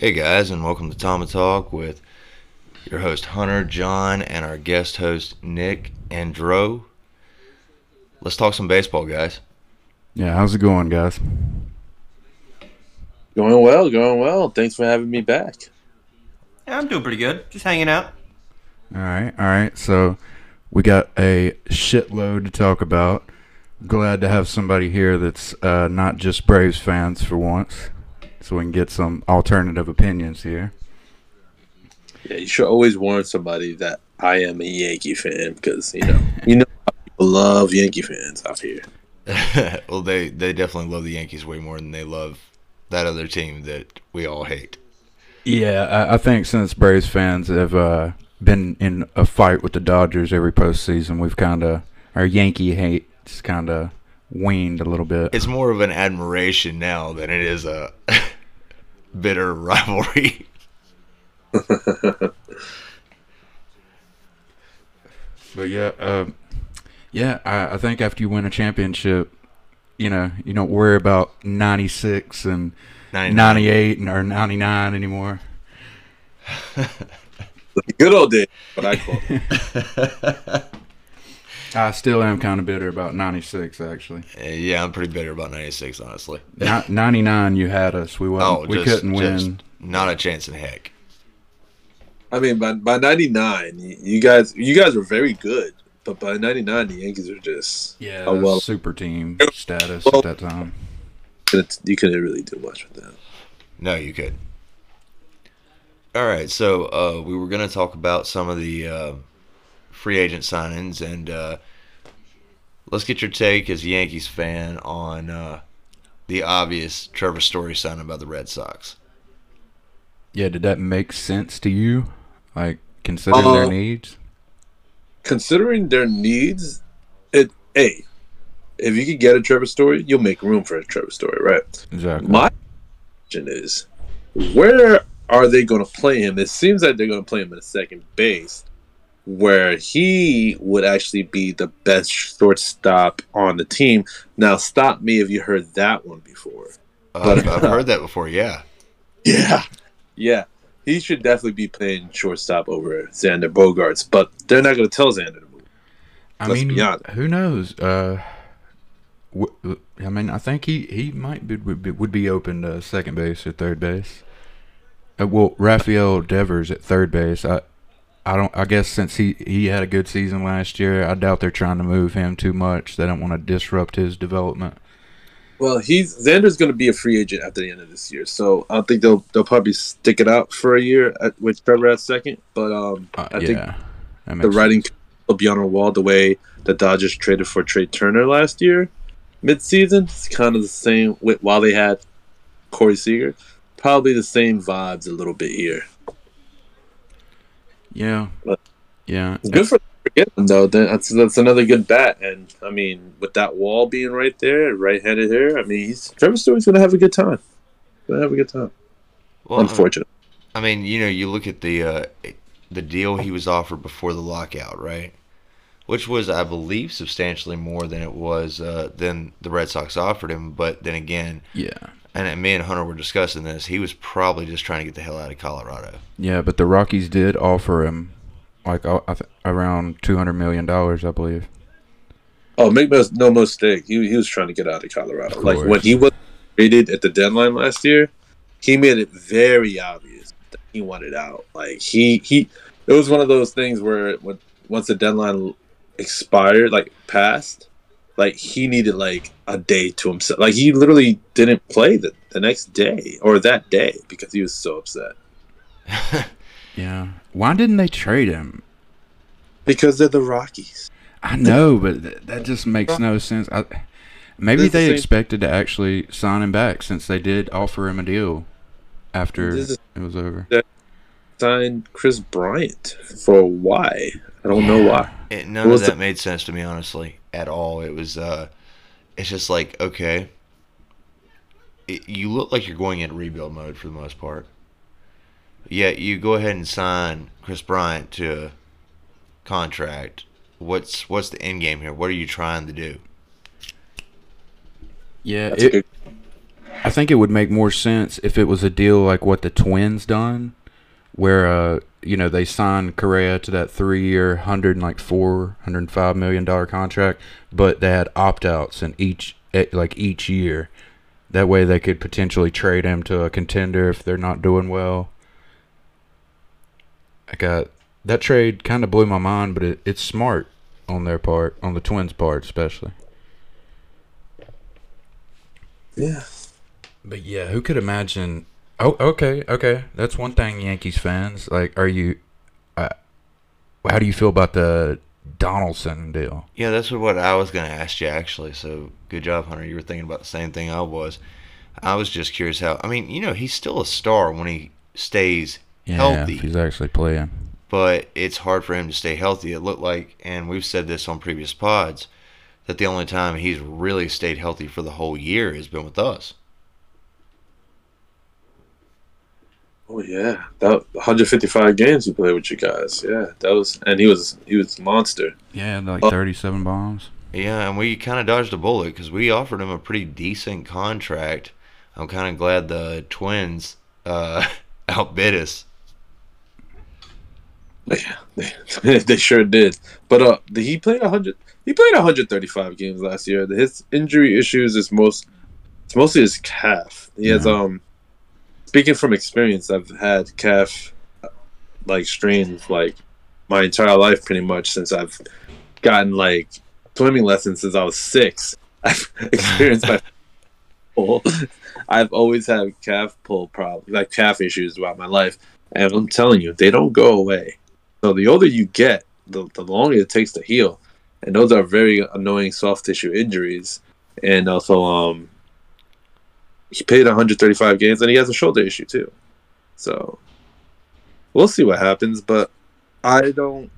Hey guys, and welcome to Tom Talk with your host Hunter, John, and our guest host Nick and Dro. Let's talk some baseball, guys. Yeah, how's it going, guys? Going well, going well. Thanks for having me back. Yeah, I'm doing pretty good. Just hanging out. All right, all right. So we got a shitload to talk about. Glad to have somebody here that's uh, not just Braves fans for once, so we can get some alternative opinions here. Yeah, you should always warn somebody that I am a Yankee fan because you know you know how people love Yankee fans out here. well, they they definitely love the Yankees way more than they love that other team that we all hate. Yeah, I, I think since Braves fans have uh, been in a fight with the Dodgers every postseason, we've kind of our Yankee hate hate's kind of waned a little bit. It's more of an admiration now than it is a bitter rivalry. But yeah, uh, yeah, I, I think after you win a championship, you know, you don't worry about 96 and 98 and, or 99 anymore. Good old days, but I call it. I still am kind of bitter about 96, actually. Uh, yeah, I'm pretty bitter about '96, honestly. Ni- 99, you had us. We, wasn't, Oh, we just- couldn't just win. Not a chance in heck. I mean, by by '99, you, you guys you guys were very good, but by '99, the Yankees were just Yeah, Oh, well. super team status Well- at that time. you couldn't really do much with that. No, you could. All right, so uh, we were going to talk about some of the uh, free agent signings, and uh, let's get your take as a Yankees fan on uh, the obvious Trevor Story signing by the Red Sox. Yeah, did that make sense to you? Like, considering their Uh, needs? Considering their needs, it a if you could get a Trevor Story, you'll make room for a Trevor Story, right? Exactly. My question is, where are they going to play him? It seems like they're going to play him in a second base, where he would actually be the best shortstop on the team. Now, stop me if you heard that one before. Uh, But- I've heard that before, yeah. Yeah, yeah, he should definitely be playing shortstop over Xander Bogaerts, but they're not going to tell Xander to move. I Let's mean, be who knows? Uh, w- w- I mean, I think he, he might be would, be would be open to second base or third base. Uh, well, Rafael Devers at third base. I I don't. I guess since he he had a good season last year, I doubt they're trying to move him too much. They don't want to disrupt his development. Well, he's Xander's going to be a free agent after the end of this year, so I think they'll they'll probably stick it out for a year at, with Trevor at second. But um, Uh, I yeah, think the writing will be on the wall the way the Dodgers traded for Trea Turner last year, midseason. It's kind of the same with while they had Corey Seager. Probably the same vibes a little bit here. Yeah, But- yeah. It's good for get him though. That's that's another good bat. And I mean, with that wall being right there, right-handed here, I mean, he's Trevor Story's going to have a good time. Going to have a good time. Well, Unfortunate. I mean, you know, you look at the uh, the deal he was offered before the lockout, right? Which was, I believe, substantially more than it was uh, than the Red Sox offered him. But then again, Yeah, and me and Hunter were discussing this, he was probably just trying to get the hell out of Colorado. yeah. But the Rockies did offer him like I th- around two hundred million dollars, I believe. Oh, make no, no mistake. He, he was trying to get out of Colorado. Of like when he was traded at the deadline last year, he made it very obvious that he wanted out. Like he he, it was one of those things where when once the deadline expired, like passed, like he needed like a day to himself. Like he literally didn't play the the next day or that day because he was so upset. Yeah. Why didn't they trade him? Because they're the Rockies. I know, but th- that just makes no sense. I, maybe This they the expected to actually sign him back since they did offer him a deal after is- it was over. Signed Kris Bryant for why? I don't know why. It, none What of that the- made sense to me, honestly, at all. It was, uh, it's just like, okay, it, you look like you're going in rebuild mode for the most part. Yet you go ahead and sign Kris Bryant to a contract. What's what's the end game here? What are you trying to do? Yeah, it, I think it would make more sense if it was a deal like what the Twins done, where uh you know they signed Correa to that three year hundred and like four hundred and five million dollar contract, but they had opt outs in each eh, like each year. That way they could potentially trade him to a contender if they're not doing well. I got that trade kind of blew my mind, but it, it's smart on their part, on the Twins' part especially. Yeah. But yeah, who could imagine? Oh, okay, okay. That's one thing, Yankees fans. Like, are you? Uh, how do you feel about the Donaldson deal? Yeah, that's what I was going to ask you actually. So good job, Hunter. You were thinking about the same thing I was. I was just curious how. I mean, you know, he's still a star when he stays Yeah, healthy, he's actually playing. but it's hard for him to stay healthy. It looked like, and we've said this on previous pods, that the only time he's really stayed healthy for the whole year has been with us. Oh yeah, that 155 games he played with you guys. Yeah, that was, and he was he was a monster. Yeah, like Oh. thirty-seven bombs. Yeah, and we kind of dodged a bullet because we offered him a pretty decent contract. I'm kind of glad the Twins uh, outbid us. Yeah, they, they sure did. But uh, the- he played 100. He played 135 games last year. His injury issues is most. It's mostly his calf. He has um. Speaking from experience, I've had calf like strains like my entire life, pretty much since I've gotten like swimming lessons since I was six. I've experienced my pull. I've always had calf pull problems, like calf issues throughout my life, and I'm telling you, they don't go away. So the older you get, the, the longer it takes to heal, and those are very annoying soft tissue injuries. And also, um, he played 135 games, and he has a shoulder issue too. So we'll see what happens, but I don't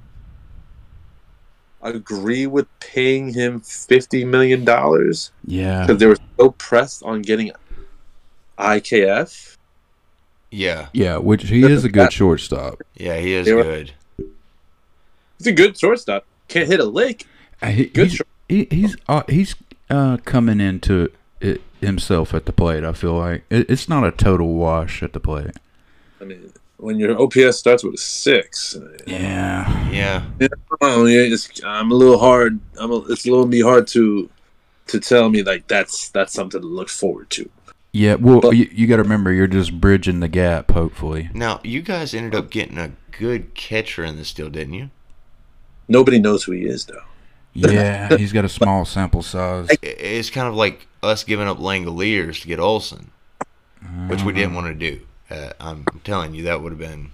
agree with paying him 50 million dollars Yeah, because they were so pressed on getting IKF. Yeah, yeah. Which he is a good shortstop. yeah, he is were- good. He's a good shortstop. Can't hit a lick. Uh, He, Good he's short- he, he's uh, he's uh, coming into it himself at the plate. I feel like it, it's not a total wash at the plate. I mean, when your OPS starts with a six, uh, Yeah, Yeah, oh yeah, it's, I'm a little hard. I'm a, it's a little be hard to to tell me like that's that's something to look forward to. yeah. Well, But- you, you got to remember you're just bridging the gap. Hopefully, Now, you guys ended up getting a good catcher in this deal, didn't you? Nobody knows who he is though. Yeah. he's got a small sample size. It's kind of like us giving up Langeliers to get Olson, which we didn't want to do. Uh, I'm telling you, that would have been.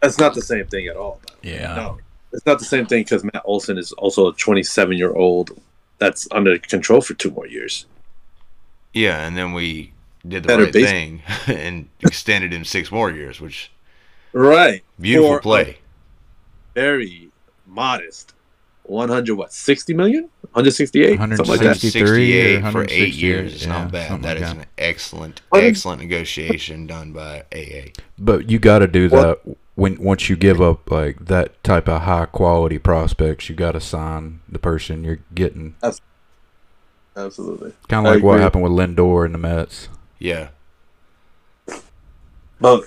That's not the same thing at all. Yeah. No, it's not the same thing because Matt Olson is also a 27 year old that's under control for two more years. Yeah, and then we did the Better right base- thing and extended him six more years, which Right. beautiful For play. very modest 100 what 60 million 168 something like that 163 or 168 for eight years is yeah, not bad. something That like is that. an excellent, What is- excellent negotiation done by AA. But you got to do What- that when once you give up like that type of high quality prospects. You got to sign the person you're getting. absolutely Kind of like what happened with Lindor and the Mets. Yeah. but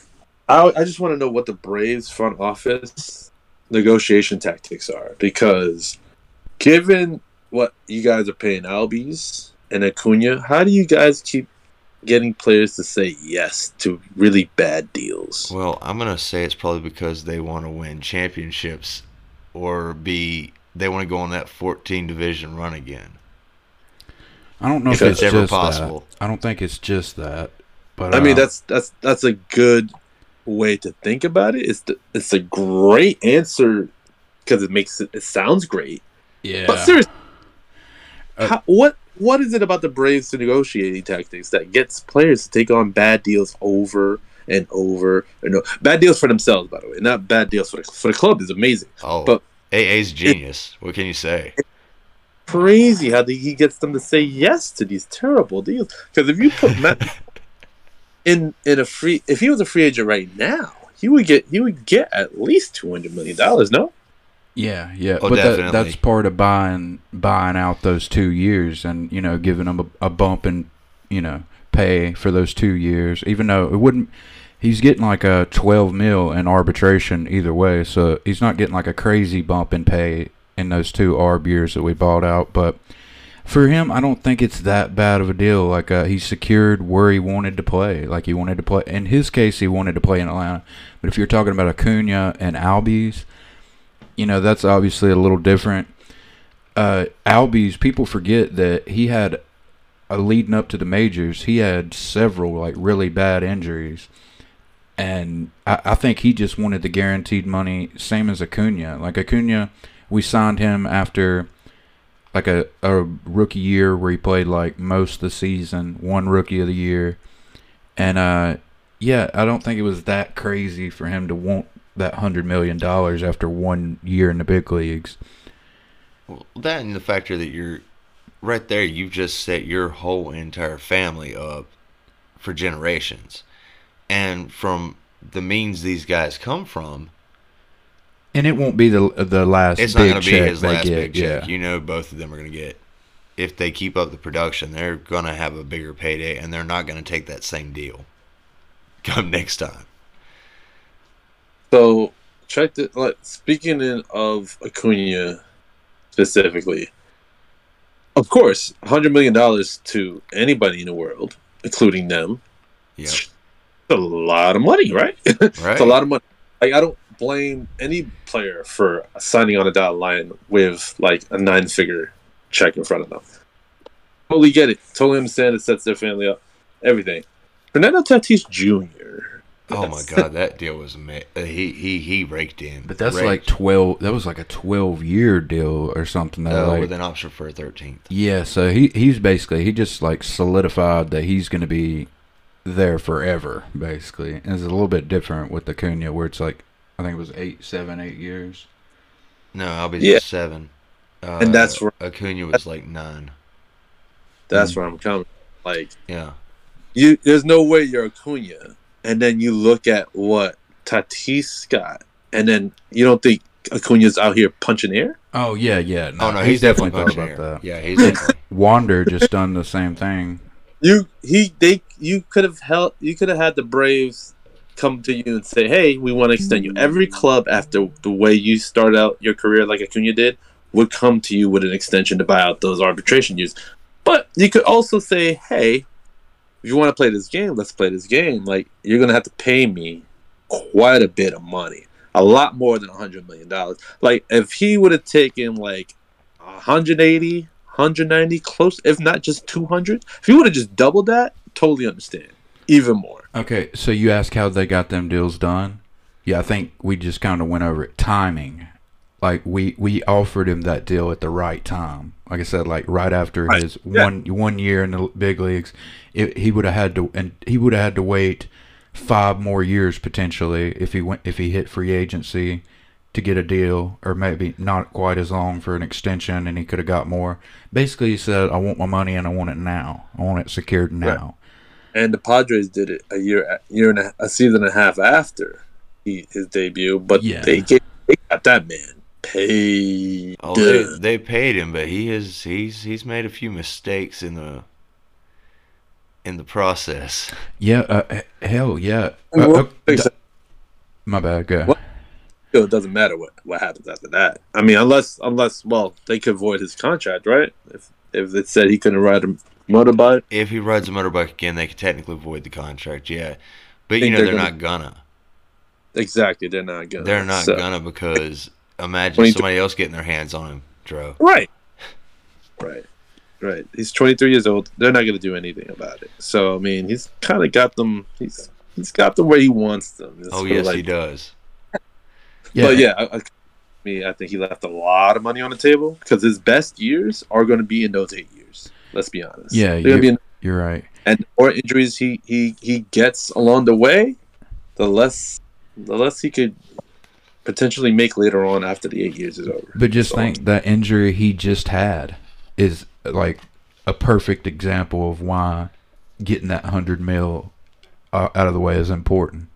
I, I just want to know what the braves front office negotiation tactics are because given what you guys are paying albies and acuna how do you guys keep getting players to say yes to really bad deals Well, I'm gonna say it's probably because they want to win championships, or be they want to go on that 14 division run again. I don't know If if, it's it's ever possible. that. I don't think it's just that. But I mean, uh, that's that's that's a good way to think about it. It's the, it's a great answer because it makes it, it sounds great. yeah. But seriously, Uh, how, what what is it about the Braves' to negotiating tactics that gets players to take on bad deals over and over and over? Bad deals for themselves, by the way, not bad deals for the, for the club. Is amazing, Oh, But- AA's genius. what can you say? crazy how the, he gets them to say yes to these terrible deals. Because if you put Matt in in a free, if he was a free agent right now, he would get he would get at least two hundred million dollars. No, Yeah, yeah, Oh, but that, that's part of buying buying out those two years and you know giving them a, a bump in you know pay for those two years, even though it wouldn't. He's getting like a 12 mil in arbitration either way, so he's not getting like a crazy bump in pay in those two ARB years that we bought out. But for him, I don't think it's that bad of a deal. Like uh, he secured where he wanted to play. Like he wanted to play. In his case, he wanted to play in Atlanta. But if you're talking about Acuna and Albies, you know that's obviously a little different. Uh, Albies, people forget that he had leading up to the majors, he had several like really bad injuries, and I, I think he just wanted the guaranteed money, same as Acuna. Like Acuna, we signed him after like a, a rookie year where he played like most of the season, one rookie of the year, and uh, yeah, I don't think it was that crazy for him to want that hundred million dollars after one year in the big leagues. Well, that and the factor that you're right there, you've just set your whole entire family up for generations. And from the means these guys come from, And it won't be the the last it's not going to be check his they last get. big check. yeah. You know, both of them are going to get, if they keep up the production, they're going to have a bigger payday and they're not going to take that same deal come next time. So check the like speaking in of Acuna specifically. Of course, hundred million dollars to anybody in the world, including them, Yeah. it's a lot of money, right? Right. it's a lot of money. Like I don't blame any player for signing on a dotted line with like a nine figure check in front of them. Totally get it. Totally understand it sets their family up. Everything. Fernando Tatis Jr. Oh my God, that deal was ama- uh, he he he raked in. But that's Raked. like twelve. That was like a twelve year deal or something. That Uh, like, with an option for a thirteenth. yeah. So he he's basically he just like solidified that he's going to be there forever. Basically, and it's a little bit different with the Acuna, where it's like I think it was eight, seven, eight years. No, I'll be Yeah. seven. Uh, And that's where- Acuna was like nine. That's where I'm coming. Like Yeah. you there's no way you're Acuna, and then you look at what Tatis got, and then you don't think Acuna's out here punching air. Oh yeah, yeah. Oh no, he's, definitely, thought punching about air. that. Yeah, he's definitely. Wander just done the same thing. You he they you could have held you could have had the Braves come to you and say, "Hey, we want to extend you." Every club after the way you start out your career, like Acuna did, would come to you with an extension to buy out those arbitration years. But you could also say, "Hey, if you want to play this game, let's play this game. Like you're gonna have to pay me quite a bit of money, a lot more than a hundred million dollars. Like if he would have taken like 180, 190, close, if not just 200, if he would have just doubled that, totally understand. Even more. Okay, so you ask how they got them deals done? Yeah, I think we just kind of went over it. Timing, like we we offered him that deal at the right time. Like I said, like right after Right, his yeah. one one year in the big leagues, it, he would have had to and he would have had to wait five more years potentially if he went if he hit free agency to get a deal, or maybe not quite as long for an extension, and he could have got more. Basically, he said, "I want my money and I want it now. I want it secured now." And the Padres did it a year, year and a, a season and a half after he, his debut, but Yeah. they gave, they got that man paid. Oh, they, they paid him, but he is he's he's made a few mistakes in the in the process. Yeah, uh, hell yeah. Uh, uh, d- my bad. Go. What? it doesn't matter what, what happens after that. I mean, unless unless well, they could void his contract, right? If if it said he couldn't ride a motorbike, If he rides a motorbike again, they could technically void the contract. Yeah, but you know they're they're gonna- not gonna. exactly, they're not gonna. They're not So- gonna because imagine somebody else getting their hands on him, Dro. Right. Right. Right. He's 23 years old. They're not going to do anything about it. So I mean, he's kind of got them. He's he's got them where he wants them. It's Oh yes, like- he does. Yeah, But yeah, I, I, me, I think he left a lot of money on the table because his best years are going to be in those eight years. Let's be honest. Yeah, they're be you're right. and more injuries he he he gets along the way, the less the less he could potentially make later on after the eight years is over. But just So- think that injury he just had is like a perfect example of why getting that hundred mil uh, out of the way is important.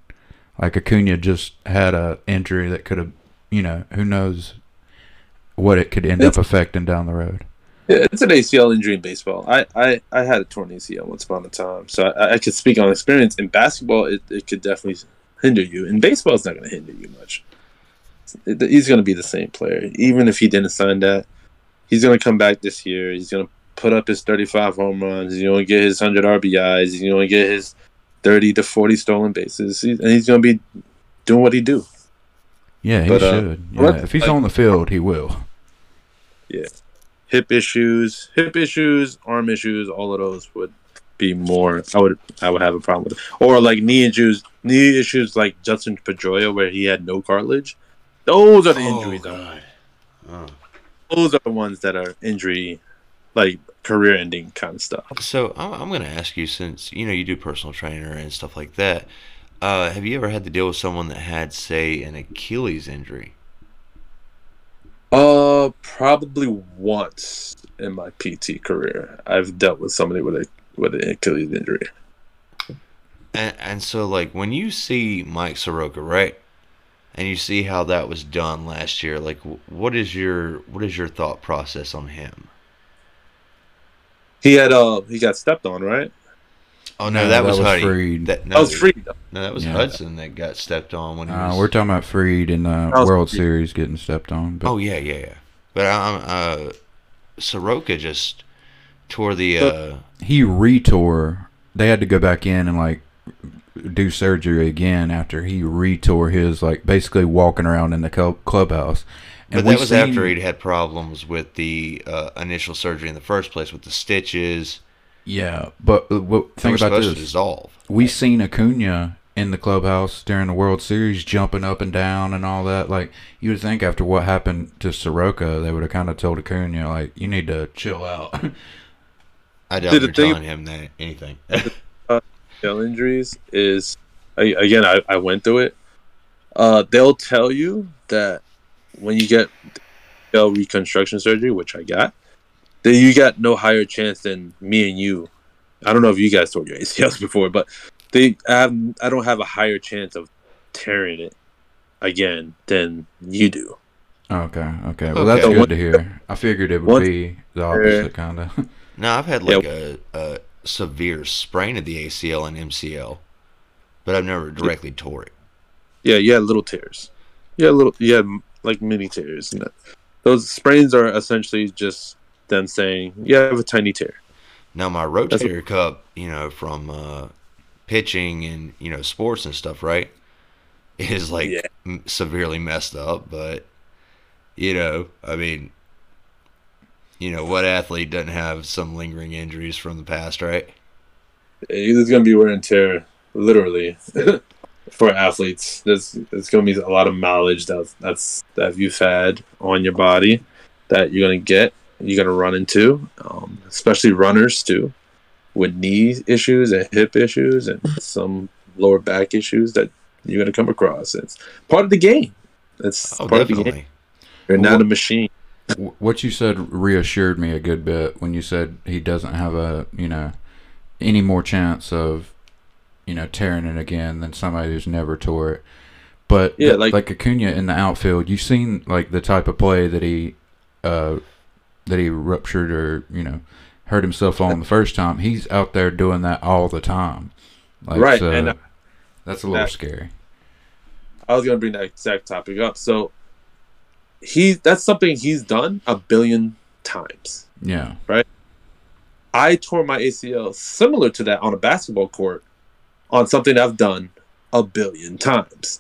Like Acuna just had a injury that could have, you know, who knows what it could end up affecting down the road. Yeah, it's an ACL injury in baseball. I, I, I had a torn ACL once upon a time, so I, I could speak on experience. In basketball, it, it could definitely hinder you. In baseball, it's not going to hinder you much. It- he's going to be the same player, even if he didn't sign that. He's going to come back this year. He's going to put up his 35 home runs. He's going to get his 100 RBIs. He's going to get his 30 to 40 stolen bases, He- and he's going to be doing what he do. Yeah, he But, uh, should. Yeah, if he's like- on the field, he will. Hip issues, hip issues, arm issues, all of those would be more. I would I would have a problem with it. Or like knee issues, knee issues like Dustin Pedroia where he had no cartilage. Those are the injuries. Oh, that- God. Those are the ones that are injury, like career ending kind of stuff. So I'm, I'm going to ask you, since you know you do personal trainer and stuff like that, uh, have you ever had to deal with someone that had, say, an Achilles injury? Uh, probably once in my PT career, I've dealt with somebody with a with an Achilles injury. And, and so, like, when you see Mike Soroka, right, and you see how that was done last year, like, what is your what is your thought process on him? He had uh he got stepped on, right? Oh no, No, that, that was was Huddy. Fried. That, no, That was free. though. No, that was Yeah. Hudson that got stepped on when he Uh, was. we're talking about Fried in the World Fried. Series getting stepped on. But Oh yeah, yeah, yeah. But I'm uh, Soroka just tore the uh, he retore. They had to go back in and like do surgery again after he retore his like basically walking around in the club, clubhouse. But that was seen- after he'd had problems with the uh, initial surgery in the first place with the stitches. Yeah, but uh, what, think about this. dissolve. We seen Acuna in the clubhouse during the World Series jumping up and down and all that. Like you would think after what happened to Soroka, they would have kind of told Acuna like, "You need to chill out." I doubt Did you're telling him that anything. ACL injuries is again I, I went through it. Uh, they'll tell you that when you get ACL reconstruction surgery, which I got, that you got no higher chance than me and you. I don't know if you guys tore your ACLs before, but they have, I don't have a higher chance of tearing it again than you do. okay, okay. Well, that's Okay. good to hear. I figured it would Once- be the opposite kind of. no, I've had like a, a severe sprain of the ACL and MCL, but I've never directly tore it. Yeah, you had little tears. You had little, you had like mini tears. And that- those sprains are essentially just them saying you have a tiny tear. Now my rotator cuff, you know, from uh, pitching and you know sports and stuff, right, is like Yeah. m- severely messed up. But you know, I mean, you know, what athlete doesn't have some lingering injuries from the past, right? Going to be wear and tear, literally, for athletes. There's there's going to be a lot of mileage that that's that you've had on your body that you're going to get. You're going to run into, um, especially runners too, with knee issues and hip issues and some lower back issues that you're going to come across. It's part of the game. It's Oh, part of the game. definitely. You're not a machine. What you said reassured me a good bit when you said he doesn't have a you know any more chance of you know tearing it again than somebody who's never tore it. But Yeah, th- like- like Acuna in the outfield, you've seen like the type of play that he uh that he ruptured or you know hurt himself on the first time. He's out there doing that all the time. Like, Right, so and, uh, that's a little that- scary. I was gonna bring that exact topic up. So he that's something he's done a billion times. Yeah. Right. I tore my ACL similar to that on a basketball court on something I've done a billion times.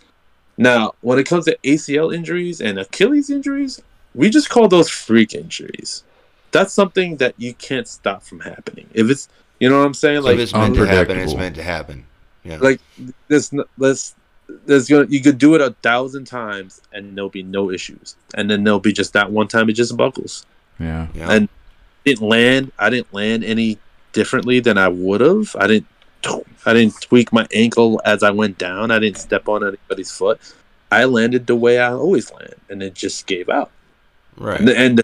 Now, when it comes to ACL injuries and Achilles injuries, we just call those freak injuries. That's something that you can't stop from happening. If it's, you know what I'm saying? So Like, if it's meant to happen, it's meant to happen. Yeah. like there's n- there's there's gonna you could do it a thousand times and there'll be no issues, and then there'll be just that one time it just buckles. Yeah. yeah. and- Didn't land. I didn't land any differently than I would have. I didn't. I didn't tweak my ankle as I went down. I didn't step on anybody's foot. I landed the way I always land, and it just gave out. Right. And, and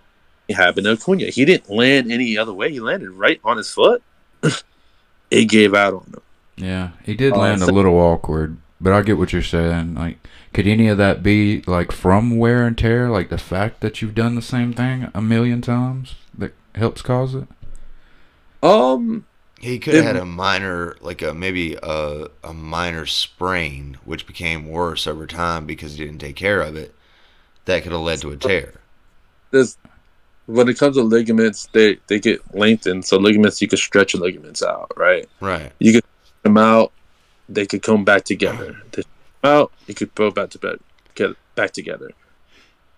it happened to Acuna. He didn't land any other way. He landed right on his foot. it gave out on him. Yeah, he did Oh, land a that's- little awkward, but I get what you're saying. Like, could any of that be like from wear and tear? Like the fact that you've done the same thing a million times? That helps cause it? Um, He could have had a minor, like a maybe a a minor sprain, which became worse over time because he didn't take care of it. That could have led to a tear. There's when it comes to ligaments, they they get lengthened. So ligaments, you can stretch your ligaments out, right? Right. You could stretch them out, they could come back together. They come out, you could go back to bed, get back together.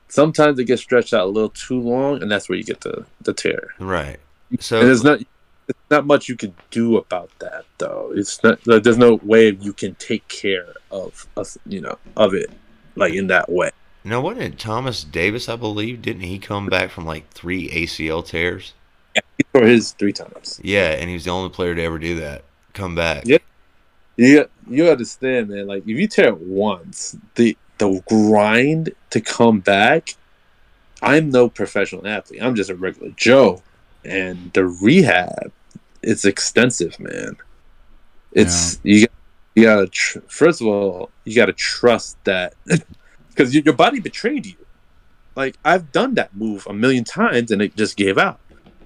Sometimes they get stretched out a little too long, and that's where you get the the tear. Right. and So there's not there's not much you can do about that, though. It's not like, there's no way you can take care of us, you know, of it like in that way. Now, wasn't it Thomas Davis? I believe didn't he come back from like three ACL tears? Yeah, For his three times. Yeah, and he was the only player to ever do that. Come back. Yeah. You you understand, man? Like if you tear it once, the the grind to come back. I'm no professional athlete. I'm just a regular Joe, and the rehab, it's extensive, man. It's you. got- You gotta tr- first of all, you gotta trust that because your body betrayed you. Like I've done that move a million times, and it just gave out.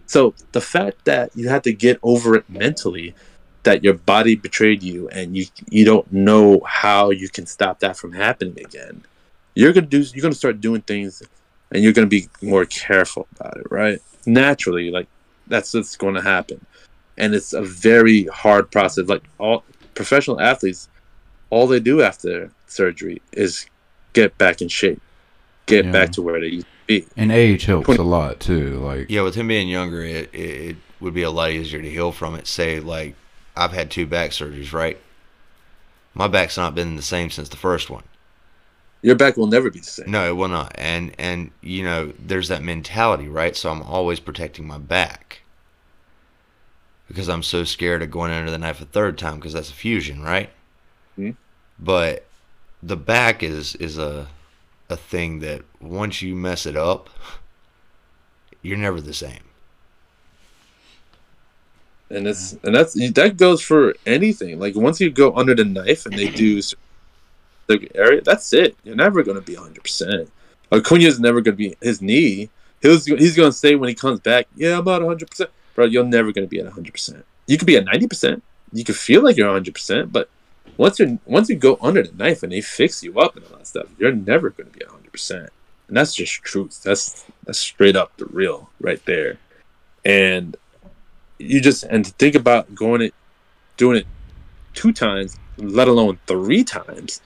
So the fact that you had to get over it mentally that your body betrayed you and you you don't know how you can stop that from happening again you're gonna do you're gonna start doing things and you're gonna be more careful about it right naturally like that's what's going to happen and it's a very hard process like all professional athletes all they do after surgery is get back in shape get Yeah. back to where they used to be And age helps Twenty- a lot too. Like Yeah, with him being younger, it, it, it would be a lot easier to heal from it. Say, like, I've had two back surgeries, right? My back's not been the same since the first one. your back will never be the same No, it will not. And and you know, there's that mentality, right? So I'm always protecting my back because I'm so scared of going under the knife a third time because that's a fusion, right? Mhm. But the back is is a a thing that once you mess it up, you're never the same. and it's and that's that goes for anything. Like once you go under the knife and they do the area, that's it. You're never going to be 100. percent Acuna's never going to be his knee. He's going to say when he comes back, "Yeah, I'm about 100 percent." Bro, you're never going to be at 100. percent You could be at 90 percent. You could feel like you're 100 percent, but once you once you go under the knife and they fix you up and all that stuff, you're never going to be 100 percent. And that's just truth. That's that's straight up the real right there. And you just and to think about going it doing it two times let alone three times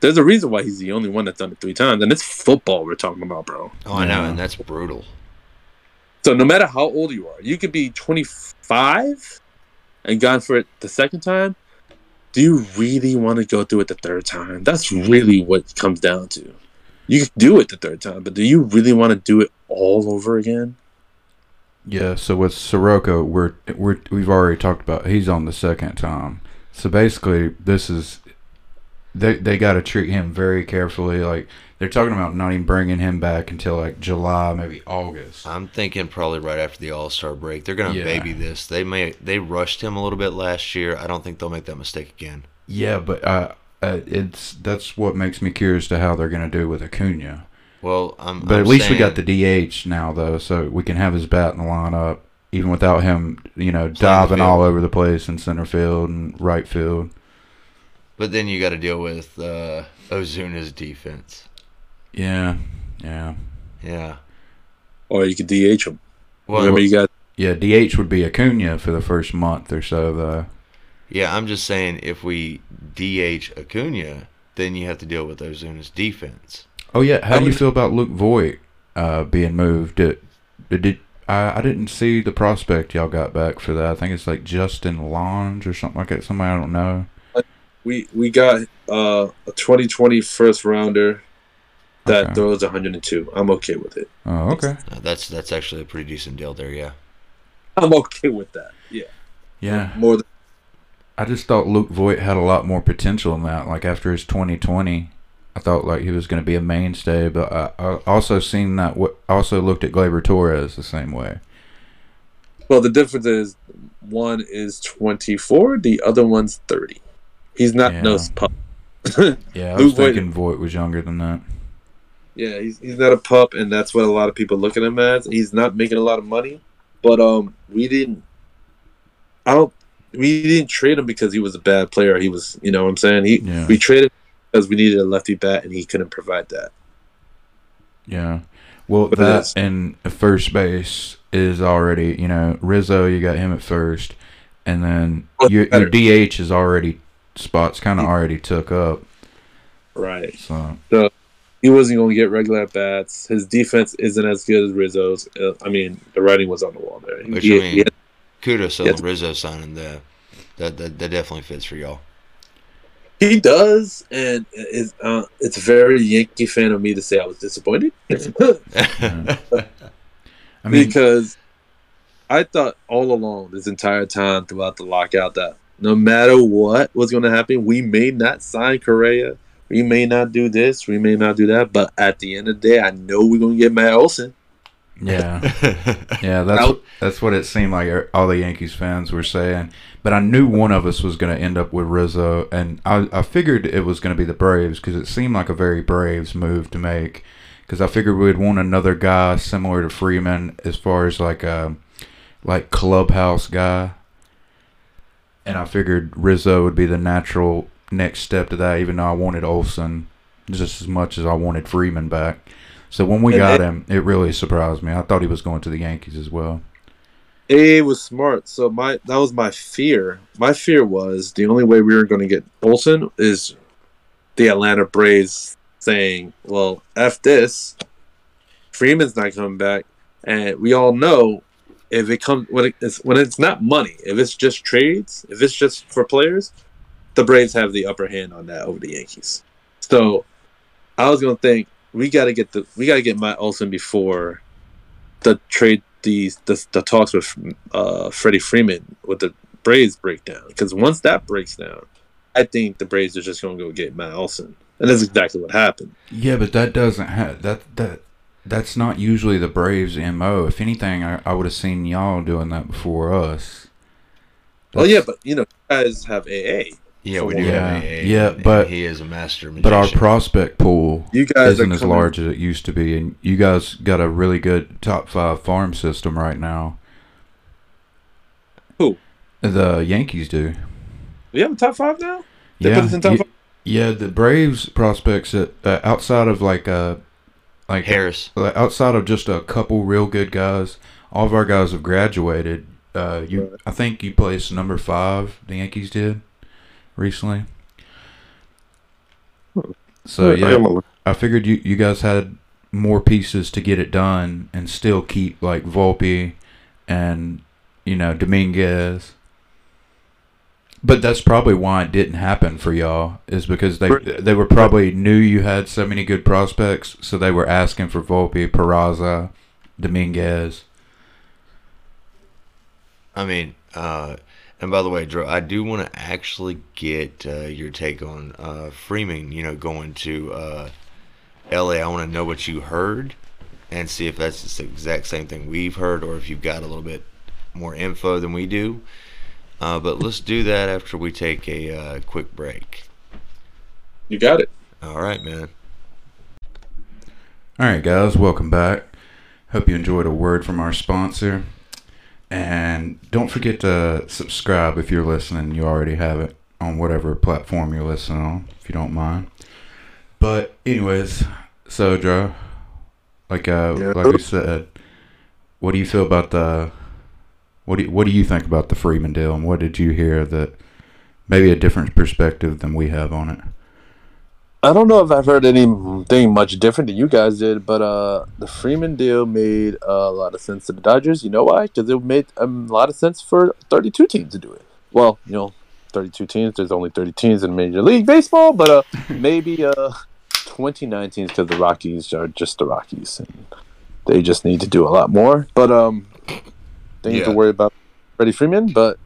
there's a reason why he's the only one that's done it three times and it's football we're talking about bro Oh, I know, and that's brutal. so no matter how old you are you could be 25 and gone for it the second time do you really want to go through it the third time that's really what comes down to you can do it the third time but do you really want to do it all over again Yeah, so with Soroka, we're we're we've already talked about he's on the second time. So basically, this is they they got to treat him very carefully. Like they're talking about not even bringing him back until like July, maybe August. I'm thinking probably right after the All Star break. They're gonna Yeah. baby this. They may they rushed him a little bit last year. I don't think they'll make that mistake again. Yeah, but uh, uh, it's that's what makes me curious to how they're gonna do with Acuna. Well, I'm. But I'm at least we got the DH now, though, so we can have his bat in the lineup, even without him, you know, diving all over the place in center field and right field. But then you got to deal with uh, Ozuna's defense. Yeah, yeah, Yeah. or you could dh him Well, remember you got yeah. DH would be Acuna for the first month or so, though. yeah. I'm just saying if we DH Acuna, then you have to deal with Ozuna's defense. Oh yeah, how I do you would- feel about Luke Voit uh, being moved? Did, did I, I didn't see the prospect y'all got back for that. I think it's like Justin Lange or something like that. Somebody I don't know. we we got uh, a 2020 first rounder that Okay. throws 102. I'm okay with it. Oh, okay. Uh, that's that's actually a pretty decent deal there. Yeah. I'm okay with that. Yeah, Yeah, more than I just thought Luke Voit had a lot more potential than that. Like after his 2020, I thought like he was going to be a mainstay. But I, I also seen that. What also looked at Gleyber Torres the same way. well. The difference is one is 24, the other one's 30. He's not no Yeah. pup. Yeah, I Luke was Voit- thinking Voit was younger than that. Yeah, he's he's not a pup, and that's what a lot of people look at him as. He's not making a lot of money, but um, we didn't. I don't. We didn't trade him because he was a bad player. He was, you know, what I'm saying he. Yeah. We traded because we needed a lefty bat, and he couldn't provide that. Yeah. Well, But that and first base is already, you know, Rizzo, you got him at first. And then your, your? DH is already, spots kind of already took up. Right. So, He wasn't going to get regular at bats. His defense isn't as good as Rizzo's. Uh, I mean, the writing was on the wall there. Which He- I mean, had- kudos on Yes. the Rizzo signing. The that, that that definitely fits for y'all. He does, and it's, uh, it's very Yankee fan of me to say I was disappointed I mean, because I thought all along this entire time throughout the lockout that no matter what was going to happen, we may not sign Correa, we may not do this, we may not do that, but at the end of the day, I know we're going to get Matt Olson. yeah. Yeah, that's Out. that's what it seemed like er- all the Yankees fans were saying. But I knew one of us was going to end up with Rizzo, and I, I figured it was going to be the Braves because it seemed like a very Braves move to make. Because I figured we'd want another guy similar to Freeman as far as like a like clubhouse guy, and I figured Rizzo would be the natural next step to that. Even though I wanted Olson just as much as I wanted Freeman back. So when we And got it- him, it really surprised me. I thought he was going to the Yankees as well. A was smart, so my that was my fear. My fear was the only way we were going to get Olson is the Atlanta Braves saying, "Well, f this, Freeman's not coming back," and we all know if it comes when it's when it's not money, if it's just trades, if it's just for players, the Braves have the upper hand on that over the Yankees. So I was going to think we got to get the we got to get Matt Olson before the trade the the, the talks with uh, Freddie Freeman with the Braves break down. Because once that breaks down, I think the Braves are just going to go get Matt Olson, and that's exactly what happened. Yeah, but that doesn't have that that that's not usually the Braves' mo. If anything, I, I would have seen y'all doing that before us. Well, yeah, but you know, you guys have AA. Yeah, we do Yeah. have a, Yeah, and but- he is a master magician. but our prospect pool You guys isn't as large as it used to be, and you guys got a really good top five farm system right now. Who? The Yankees do. We have a top five now. They yeah, put us in top y- five? yeah. The Braves prospects that uh, outside of like uh like Harris. like, outside of just a couple real good guys, all of our guys have graduated. Uh, you, Right. I think you placed number five. The Yankees did recently. So yeah, I figured you you guys had more pieces to get it done and still keep like Volpe and you know Dominguez. But that's probably why it didn't happen for y'all is because they they were probably knew you had so many good prospects, so they were asking for Volpe, Peraza, Dominguez. I mean, uh, and by the way, Drew, I do want to actually get uh, your take on uh, Freeman. You know, going to uh, L.A. I want to know what you heard and see if that's the exact same thing we've heard, or if you've got a little bit more info than we do. Uh, but let's do that after we take a uh, quick break. You got it. All right, man. All right, guys, welcome back. Hope you enjoyed a word from our sponsor. And don't forget to subscribe if you're listening. You already have it on whatever platform you're listening on, if you don't mind. But, anyways, so, Joe, like, uh, Yeah. like we said, what do you feel about the. What do you, what do you think about the Freeman deal, and what did you hear that maybe a different perspective than we have on it? I don't know if I've heard anything much different than you guys did, but uh, the Freeman deal made a lot of sense to the Dodgers. You know why? Because it made um, a lot of sense for 32 teams to do it. Well, you know, 32 teams. There's only 30 teams in Major League Baseball, but uh, maybe uh, 29 teams because the Rockies are just the Rockies, and they just need to do a lot more. But um, they need to worry about Freddie Freeman. But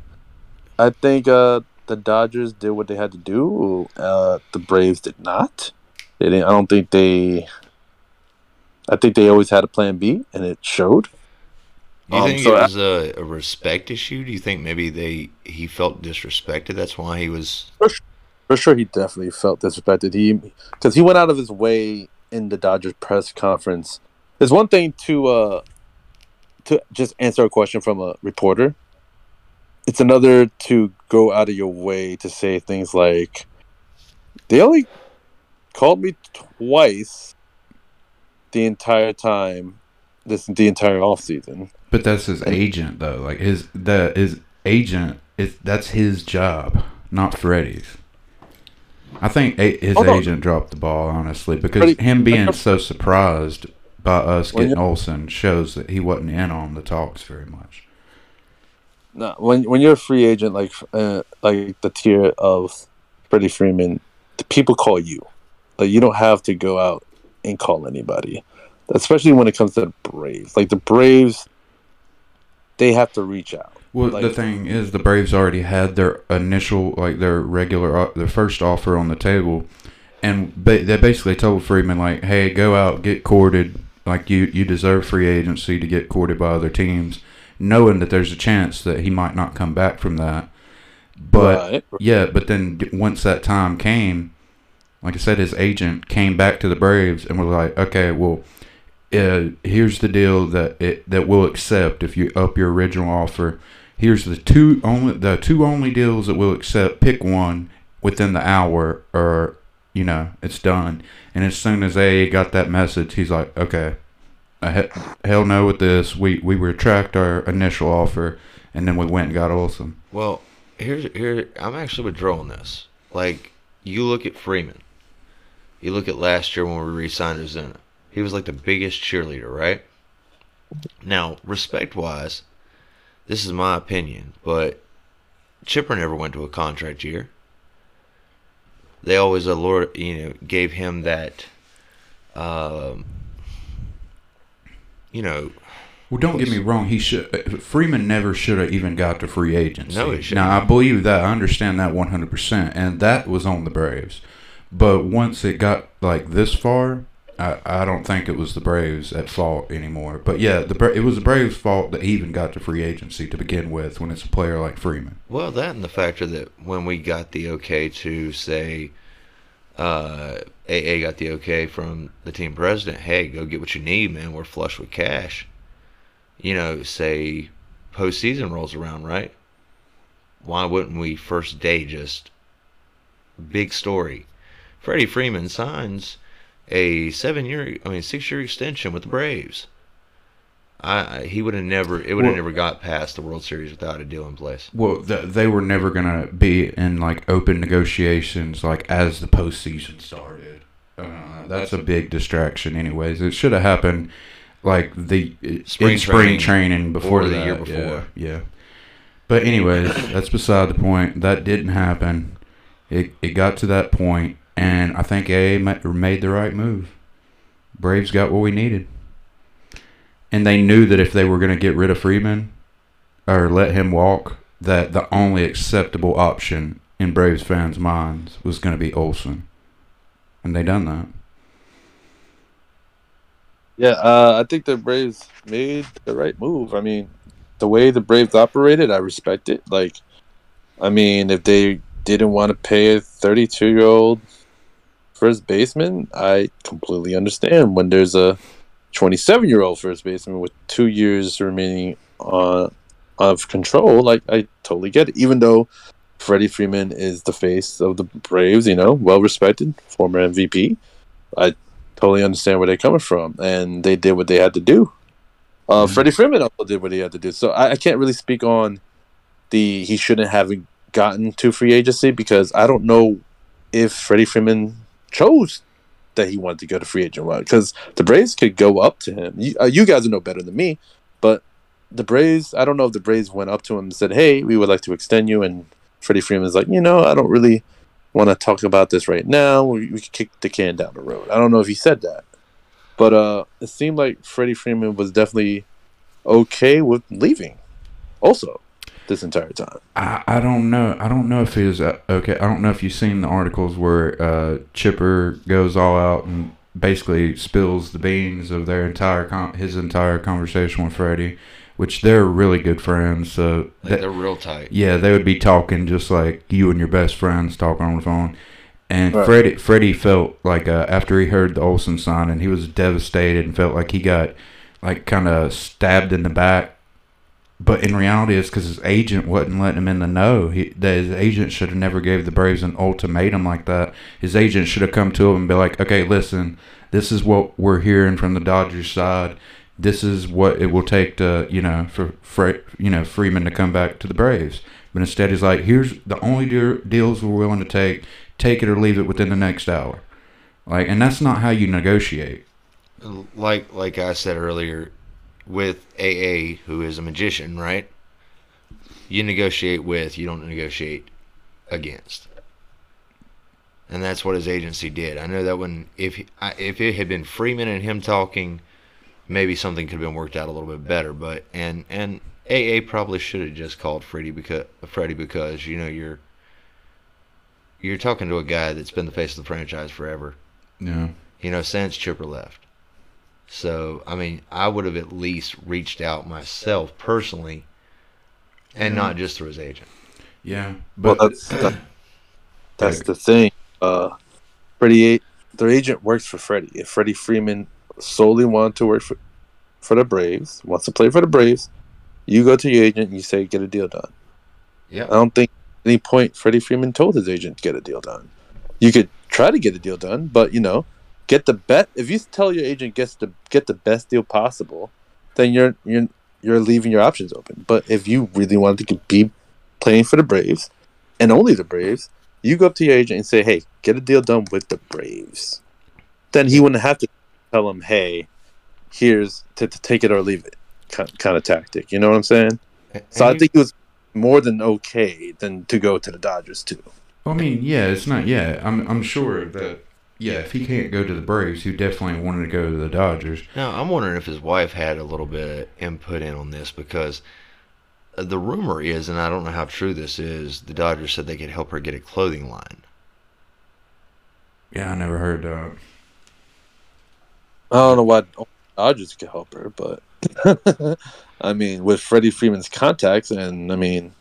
I think uh, the Dodgers did what they had to do. Uh, the Braves did not. They didn't. I don't think they. I think they always had a plan B, and it showed. Do you Um, think so it was a, a respect issue? Do you think maybe they he felt disrespected? That's why he was. For sure, he definitely felt disrespected. He because he went out of his way in the Dodgers press conference. There's one thing to uh to just answer a question from a reporter. It's another to go out of your way to say things like, "They only called me twice the entire time, this the entire off season." But that's his agent though. Like his the his agent is that's his job, not Freddie's. I think a, his agent dropped the ball honestly because Freddie- him being so surprised by us getting Olson shows that he wasn't in on the talks very much. No, when when you're a free agent like uh, like the tier of Freddie Freeman, the people call you. Like you don't have to go out and call anybody, especially when it comes to the Braves. Like the Braves, they have to reach out. Well, Like- the thing is, the Braves already had their initial, like their regular, their first offer on the table, and ba- they basically told Freeman like, "Hey, go out, get courted. Like you, you deserve free agency to get courted by other teams, knowing that there's a chance that he might not come back from that." But Right. yeah, but then once that time came, like I said, his agent came back to the Braves and was like, "Okay, well." Uh, here's the deal that it, that we'll accept if you up your original offer here's the two only the two only deals that we'll accept. Pick one within the hour, or you know it's done. And as soon as A got that message, he's like, okay, hell no with this. We we retract our initial offer, and then we went and got Olson. Well, here's here. I'm actually withdrawing this. Like, you look at Freeman. You look at last year when we re-signed Ozuna. He was like the biggest cheerleader, right? Now, respect-wise, this is my opinion, but Chipper never went to a contract year. They always allured, you know, gave him that, um, you know, Well, don't get me wrong. He should Freeman never should have even got to free agency. No, he shouldn't. Now I believe that. I understand that one hundred percent, and that was on the Braves. But once it got like this far, I, I don't think it was the Braves at fault anymore. But yeah, the Bra- it was the Braves' fault that he even got to free agency to begin with. When it's a player like Freeman. Well, that and the factor that when we got the okay to say, uh, AA got the okay from the team president, hey, go get what you need, man. We're flush with cash. You know, say postseason rolls around, right? Why wouldn't we first day just big story? Freddie Freeman signs a seven year, I mean six year extension with the Braves. I, he would have never, it would have Well- never got past the World Series without a deal in place. Well, th- they were never gonna be in like open negotiations like as the postseason started. Uh, that's a big distraction, anyways. It should have happened like the Spring in spring training before or the year before. Yeah, But anyways, that's beside the point. That didn't happen. It it got to that point, and I think AA ma- made the right move. Braves got what we needed, and they knew that if they were going to get rid of Freeman or let him walk, that the only acceptable option in Braves fans' minds was going to be Olson, and they done that. Yeah, uh, I think the Braves made the right move. I mean, the way the Braves operated, I respect it. Like, I mean, if they didn't want to pay a 32 year old first baseman, I completely understand. When there's a 27 year old first baseman with two years remaining on of control, like I totally get it. Even though Freddie Freeman is the face of the Braves, you know, well respected, former MVP. I totally understand where they're coming from, and they did what they had to do. Uh, Mhm. Freddie Freeman also did what he had to do, so I, I can't really speak on the he shouldn't have gotten to free agency because I don't know if Freddie Freeman chose that he wanted to go to free agent route because the Braves could go up to him. You, uh, you guys know better than me, but the Braves, I don't know if the Braves went up to him and said, "Hey, we would like to extend you," and Freddie Freeman's like, "You know, I don't really." want to talk about this right now. We, we could kick the can down the road. I don't know if he said that, but uh, it seemed like Freddie Freeman was definitely okay with leaving. Also, this entire time. I, I don't know. I don't know if he was uh, okay. I don't know if you've seen the articles where uh, Chipper goes all out and basically spills the beans of their entire con- his entire conversation with Freddie, which they're really good friends. So Like that- they're real tight. yeah, they would be talking just like you and your best friends talking on the phone. And Right. Freddie, Freddie felt like uh, after he heard the Olson sign, and he was devastated and felt like he got like kind of stabbed in the back. But in reality, it's because his agent wasn't letting him in the know. He, that his agent should have never gave the Braves an ultimatum like that. His agent should have come to him and be like, "Okay, listen, this is what we're hearing from the Dodgers side. This is what it will take to, you know, for, for you know Freeman to come back to the Braves." But instead, he's like, "Here's the only de- deals we're willing to take. Take it or leave it within the next hour." Like, and that's not how you negotiate. like like I said earlier, with AA, who is a magician, right? You negotiate with, you don't negotiate against, and that's what his agency did. I know that when if he- if it had been Freeman and him talking, maybe something could have been worked out a little bit better. But and and AA probably should have just called Freddie because Freddie because you know you're you're talking to a guy that's been the face of the franchise forever Yeah. you know, since Chipper left. So, I mean, I would have at least reached out myself personally and not just through his agent. Yeah. Well, But that's that, that's the thing. Uh, Freddie, their agent works for Freddie. If Freddie Freeman solely wanted to work for for the Braves, wants to play for the Braves, you go to your agent and you say, "Get a deal done." Yeah. I don't think at any point Freddie Freeman told his agent to get a deal done. You could try to get a deal done, but you know, get the bet. If you tell your agent gets to get the best deal possible, then you're you're you're leaving your options open. But if you really wanted to be playing for the Braves and only the Braves, you go up to your agent and say, "Hey, get a deal done with the Braves." Then he wouldn't have to tell him, "Hey, here's to, to take it or leave it," kind, kind of tactic. You know what I'm saying? So I think it was more than okay than to go to the Dodgers too. I mean, yeah, it's not. Yeah, I'm. I'm sure that. Yeah, if he can't go to the Braves, he definitely wanted to go to the Dodgers. Now, I'm wondering if his wife had a little bit of input in on this because uh, the rumor is, and I don't know how true this is, the Dodgers said they could help her get a clothing line. Yeah, I never heard that. I don't know why Dodgers could help her, but I mean, with Freddie Freeman's contacts, and I mean,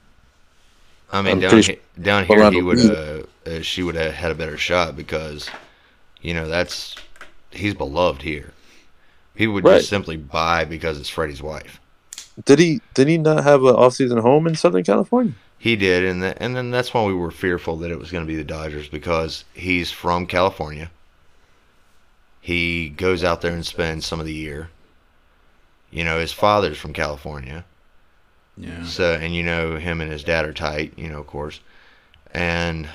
I mean, I'm down, he- down here, he would, uh, uh, she would have had a better shot because, you know, that's he's beloved here. People would Right. just simply buy because it's Freddie's wife. did he did he not have an off-season home in Southern California? He did, and th- and then that's why we were fearful that it was going to be the Dodgers because he's from California. He goes out there and spends some of the year. You know, his father's from California, Yeah. so and you know him and his dad are tight. You know, of course, and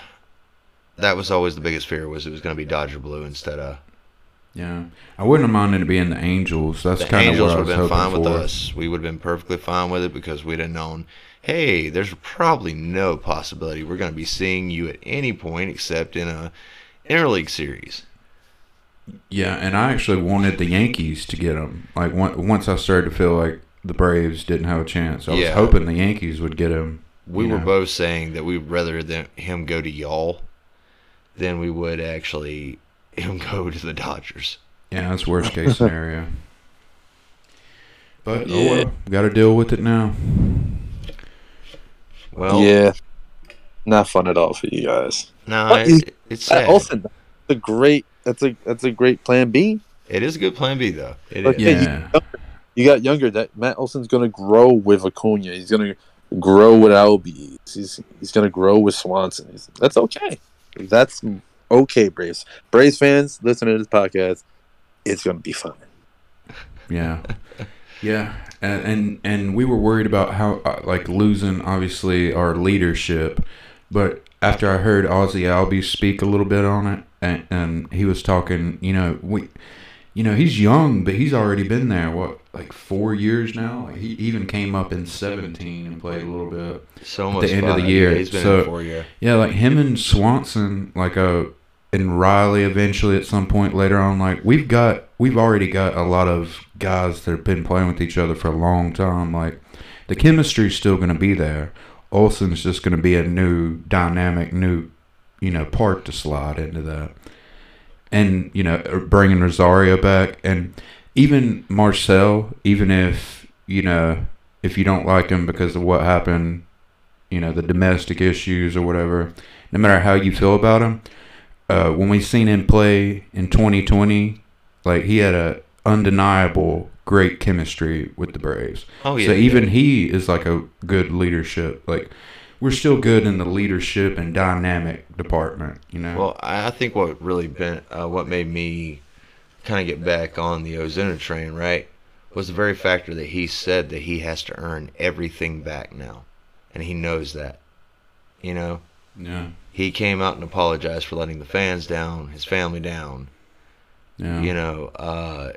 that was always the biggest fear was it was going to be Dodger blue instead of Yeah. I wouldn't have minded it being the Angels. That's kind of what I would was have been hoping fine for. with us. We would have been perfectly fine with it because we'd have known, hey, there's probably no possibility we're going to be seeing you at any point except in a interleague series. Yeah, and I actually wanted the Yankees to get him. Like once I started to feel like the Braves didn't have a chance, I was Yeah. hoping the Yankees would get him. We were know. both saying that we'd rather than him go to y'all than we would actually him go to the Dodgers. Yeah, that's worst case scenario. But oh Yeah. well, got to deal with it now. Well, yeah, not fun at all for you guys. no, What it, is- it's Matt sad. Olson, that's a great. That's a that's a great plan B. It is a good plan B though. It But is. Yeah, you- Yeah, You got younger. That Matt Olson's gonna grow with Acuna. He's gonna grow with Albies. He's he's gonna grow with Swanson. He's, that's okay. That's okay, Braves. Braves fans, listen to this podcast. It's gonna be fun. yeah, yeah. And, and and we were worried about how uh, like losing obviously our leadership, but after I heard Ozzy Albies speak a little bit on it, and, and he was talking, you know, we. You know he's young, but he's already been there. What, like four years now? Like he even came up in seventeen and played a little bit. So almost end of the year, Yeah, he's been so- in for you. Yeah, like him and Swanson, like uh, and Riley eventually at some point later on. Like we've got, we've already got a lot of guys that have been playing with each other for a long time. Like the chemistry's still going to be there. Olson's just going to be a new dynamic, new, you know, part to slide into that. And you know, bringing Rosario back, and even Marcell, even if you know, if you don't like him because of what happened you know the domestic issues or whatever no matter how you feel about him uh, when we seen him play in 2020 like he had a undeniable great chemistry with the Braves. Oh, yeah, So even he is like a good leadership. Like we're still good in the leadership and dynamic department. You know. Well, I think what really been uh, what made me kind of get back on the Ozuna train, right, was the very factor that he said that he has to earn everything back now, and he knows that. You know, yeah. he came out and apologized for letting the fans down, his family down. Yeah. You know, uh,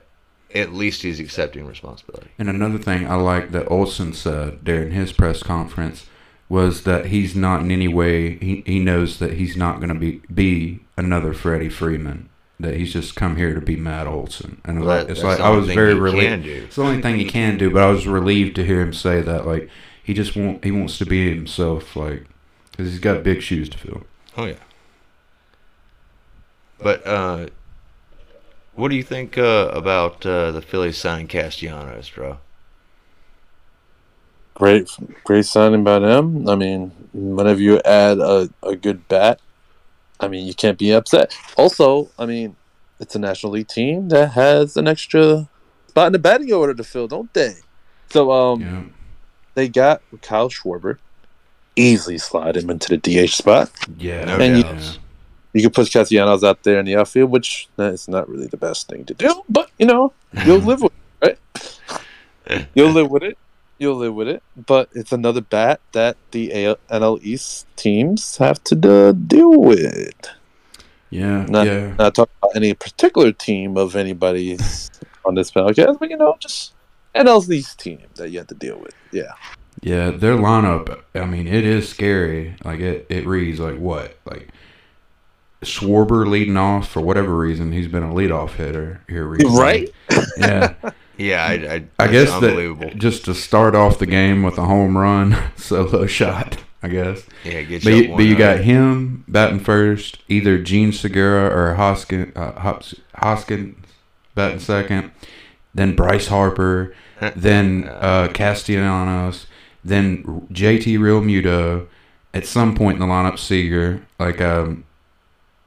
at least he's accepting responsibility. And another thing I like that Olson said during his press conference was that he's not in any way he, he knows that he's not going to be be another Freddie Freeman. That he's just come here to be Matt Olson, and Well, it's like I was very relieved. It's the only thing he can do, but I was relieved to hear him say that. Like he just want he wants to be himself, like because he's got big shoes to fill. Oh yeah. But uh, what do you think uh, about uh, the Phillies signing Castellanos, bro? Great, great signing by them. I mean, whenever you add a, a good bat, I mean, you can't be upset. Also, I mean, it's a National League team that has an extra spot in the batting order to fill, don't they? So, um, Yeah, they got Kyle Schwarber. Easily slide him into the DH spot. yeah, No And you- doubts. You can put Castellanos out there in the outfield, which that's not really the best thing to do, but you know, you'll live with it, right? You'll live with it. You'll live with it. But it's another bat that the AL NL East teams have to uh, deal with. yeah, Not, yeah. not talking about any particular team of anybody on this podcast, but you know, just NL East team that you have to deal with. Yeah. Yeah, their lineup. I mean, it is scary. Like it, it reads like what? Like Schwarber leading off for whatever reason. He's been a leadoff hitter here recently. Right? Yeah, Yeah, I, I, I guess unbelievable. that just to start off the game with a home run solo shot. I guess. yeah, get But you, you, but you got him batting first, either Jean Segura or Hoskin, uh, Hops, Hoskins batting second, then Bryce Harper, then uh, Castellanos, then JT Realmuto. At some point in the lineup, Seager, like um,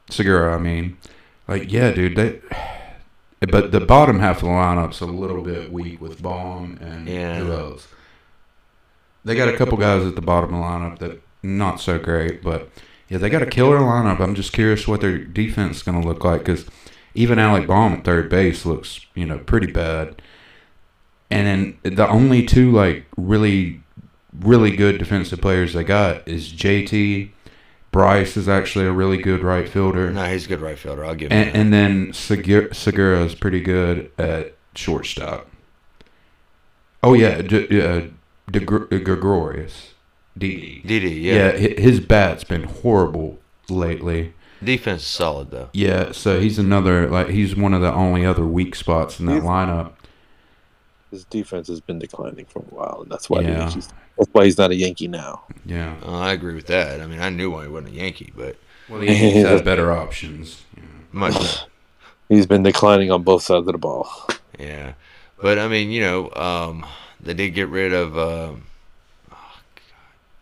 Segura, I mean, like yeah, dude. They, but the bottom half of the lineup's a little bit weak with Bohm and Yeah. who else? They got a couple guys at the bottom of the lineup that not so great, but yeah, they got a killer lineup. I'm just curious what their defense is going to look like because even Alec Bohm at third base looks, you know, pretty bad. And then the only two like really, really good defensive players they got is JT. Bryce is actually a really good right fielder, No, he's a good right fielder. I'll give him and, that. and then Segura, Segura is pretty good at shortstop. Oh yeah, D- uh, De Gregorius, DD. DD, Yeah, yeah. his bat's been horrible lately. Defense is solid though. Yeah, so he's another like he's one of the only other weak spots in that lineup. His defense has been declining for a while, and that's why the Yeah. Yankees, that's why he's not a Yankee now. Yeah, Uh, I agree with that. I mean, I knew why he wasn't a Yankee, but well, the Yankees have better options. Yeah. much. He's been declining on both sides of the ball. Yeah, but I mean, you know, um, they did get rid of. Um,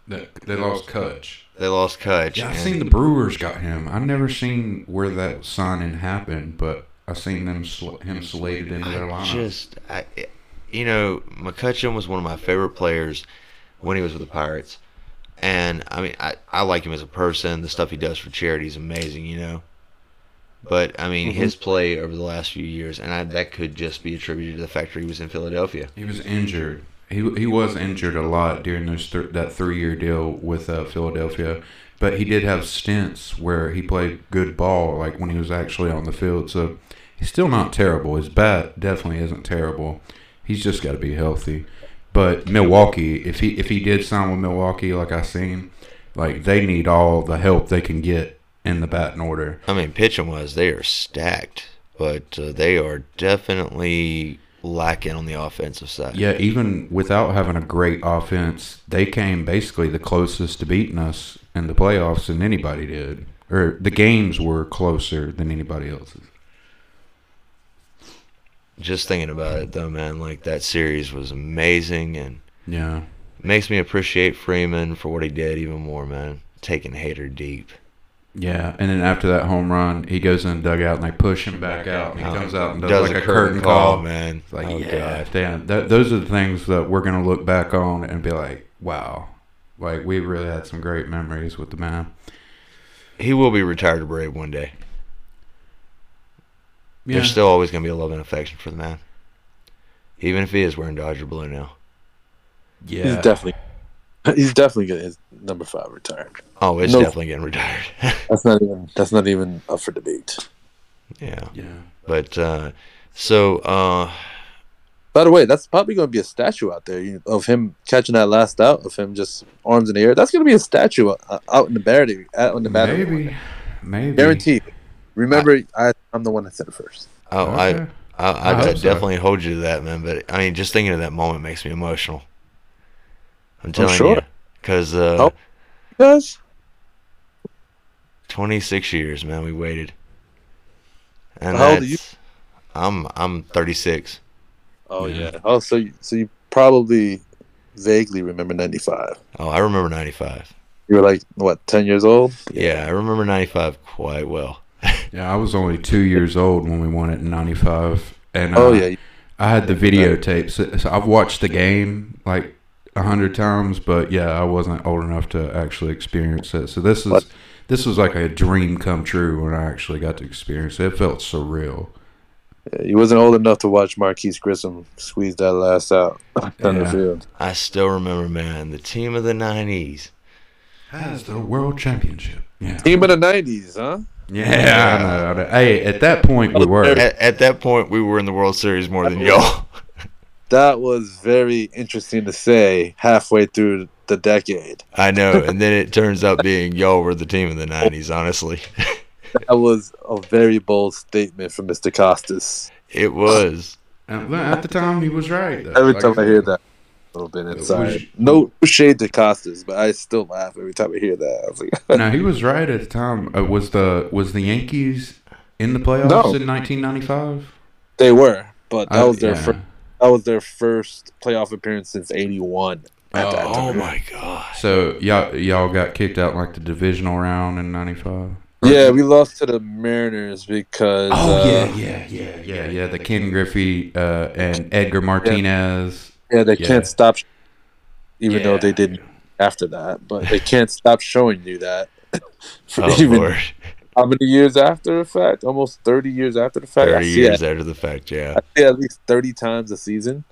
They, they lost Cutch. they lost Cutch. Yeah, I and- seen the Brewers got him. I've never seen where that signing happened, but I've seen them sl- him slated into their lineup. just, I, you know, McCutchen was one of my favorite players when he was with the Pirates, and I mean, I, I like him as a person. The stuff he does for charity is amazing, you know. But I mean, Mhm. his play over the last few years, and I, that could just be attributed to the fact that he was in Philadelphia. He was injured. He he was injured a lot during those th- that three year deal with uh, Philadelphia, but he did have stints where he played good ball, like when he was actually on the field. So he's still not terrible. His bat definitely isn't terrible. He's just got to be healthy. But Milwaukee, if he if he did sign with Milwaukee, like I seen, like they need all the help they can get in the batting order. I mean, pitching wise, they are stacked, but uh, they are definitely lacking on the offensive side. Yeah, even without having a great offense, they came basically the closest to beating us in the playoffs than anybody did. Or the games were closer than anybody else's. Just thinking about it, though, man, like that series was amazing, and Yeah. makes me appreciate Freeman for what he did even more, man. Taking Hader deep. Yeah, and then after that home run, he goes in the dugout and they push him back out, and he Oh, comes out and does, does like a a curtain call. man. It's like, oh yeah, god. damn. That, those are the things that we're gonna look back on and be like, wow, like we really had some great memories with the man. He will be retired to Brave one day. Yeah, There's still always gonna be a love and affection for the man. Even if he is wearing Dodger blue now. yeah, He's definitely he's definitely getting his number five retired. Oh, it's No. definitely getting retired. That's not even that's not even up for debate. yeah. yeah. But uh so uh By the way, that's probably going to be a statue out there you- of him catching that last out of him just arms in the air. That's going to be a statue uh, out in the battery, out in the battery. Maybe, maybe. Guaranteed. Remember, I, I'm the one that said it first. oh, I Okay. I, I, I hope I so. definitely hold you to that, man. But I mean, just thinking of that moment makes me emotional. I'm telling sure. you, because uh, Oh. You 26 years, man, we waited. And How old are you? I'm I'm 36. Oh Yeah. yeah. Oh, so you, so you probably vaguely remember '95. Oh, I remember 95. You were like what, 10 years old? Yeah, I remember 95 quite well. Yeah, I was only two years old when we won it in '95, and Oh uh, yeah. I had the videotapes. So, so I've watched the game like a hundred times, but yeah, I wasn't old enough to actually experience it. So this is this was like a dream come true when I actually got to experience it. It felt surreal. Yeah, you wasn't old enough to watch Marquis Grissom squeeze that last out on the field. I still remember, man, the team of the 90s. Has the world championship. Yeah. Team of the '90s, huh? Yeah, I know, I know. Hey, at that point we were. At, at that point, we were in the World Series more than y'all. That was very interesting to say halfway through the decade. I know, and then it turns out being y'all were the team in the 90s, honestly. That was a very bold statement from Mr. Costas. It was. At the time, he was right. though. Every Like time I hear that, a little bit inside. No shade to Costas, but I still laugh every time I hear that. I was like, no, he was right at the time. Uh, was the was the Yankees in the playoffs No. in 1995? they were, but that Uh, was their yeah. first. That was their first playoff appearance since '81. At that Oh, Oh my god. So y'all y'all got kicked out in like the divisional round in '95. Yeah, we lost to the Mariners because. Oh uh, yeah, yeah, yeah, yeah, yeah. The Ken Griffey uh, and Edgar Martinez. Yeah. They Yeah. can't stop, sh- even though they didn't after that. But they can't stop showing you that. For Oh, even Lord. how many years after the fact? Almost thirty years after the fact. 30 years it- after the fact, yeah. I see at least thirty times a season.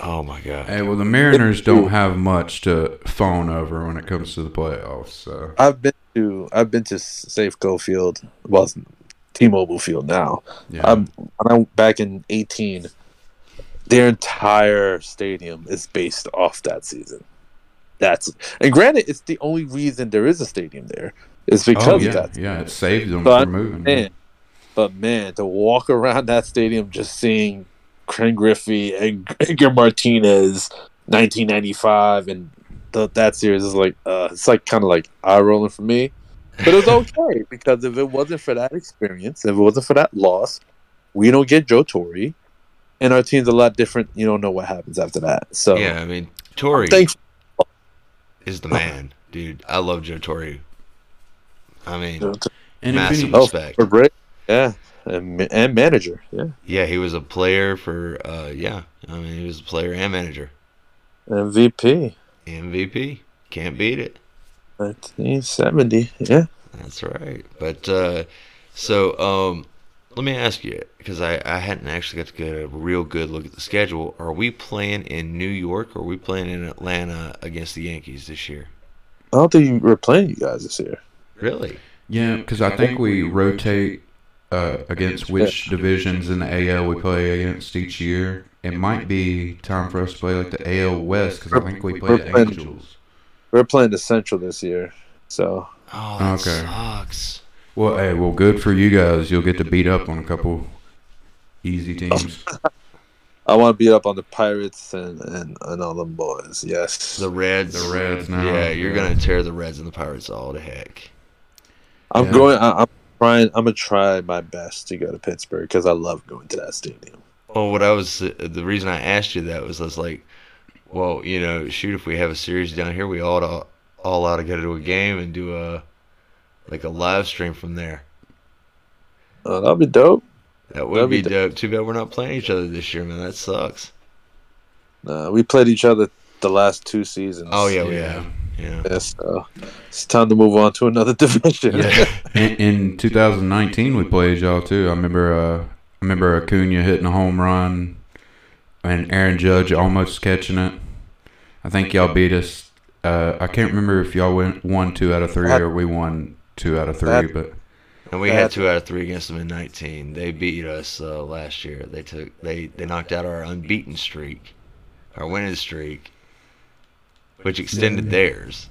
Oh my god. Hey, well, the Mariners don't have much to fawn over when it comes to the playoffs. So I've been to I've been to Safeco Field, well, it's T-Mobile Field now. yeah, I'm I'm back in eighteen. Their entire stadium is based off that season. That's and granted, it's the only reason there is a stadium there. Is because oh of yeah, that. yeah. It saved them But, from moving. Man, but man, to walk around that stadium just seeing Ken Griffey and Edgar Martinez, 1995, and the, that series is like, uh, it's like kind of like eye rolling for me. But it was okay because if it wasn't for that experience, if it wasn't for that loss, we don't get Joe Torre, and our team's a lot different. You don't know what happens after that. So Yeah, I mean, Torre thanks. is the man, dude. I love Joe Torre. I mean, and if massive any, Oh, respect. for Brick, yeah, and, and manager, yeah, Yeah, he was a player for, uh, yeah. I mean, he was a player and manager. MVP, MVP. Can't beat it. 1970, yeah. That's right. But uh, so um, let me ask you because I, I hadn't actually got to get a real good look at the schedule. Are we playing in New York or are we playing in Atlanta against the Yankees this year? I don't think we're playing you guys this year. Really? yeah, because I think we rotate uh, against which divisions in the AL we play against each year. It might be time for us to play like the AL West because I think we play the Angels. We're playing the Central this year, so Oh, that Okay. sucks. Well, hey, well, good for you guys. You'll get to beat up on a couple easy teams. I want to beat up on the Pirates and, and, and all them boys. Yes, The Reds. The Reds now. Yeah, you're yeah. gonna tear the Reds and the Pirates all to heck. I'm Yeah. going. I, I'm trying. I'm gonna try my best to go to Pittsburgh because I love going to that stadium. Well, what I was the reason I asked you that was I was like, well, you know, shoot, if we have a series down here, we all to, all ought to go to a game and do a like a live stream from there. Uh, that'd be dope. That would That'd be be dope. Too bad we're not playing each other this year, man. That sucks. Uh, we played each other the last two seasons. Oh yeah, we Yeah. have. Yeah. Yeah, so it's time to move on to another division. Yeah. in, in 2019, we played y'all too. I remember. Uh, I remember Acuna hitting a home run, and Aaron Judge almost catching it. I think y'all beat us. Uh, I can't remember if y'all went one two out of three or we won two out of three, That- but And we had two out of three against them in 19. They beat us uh, last year. They took they they knocked out our unbeaten streak, our winning streak, which extended theirs.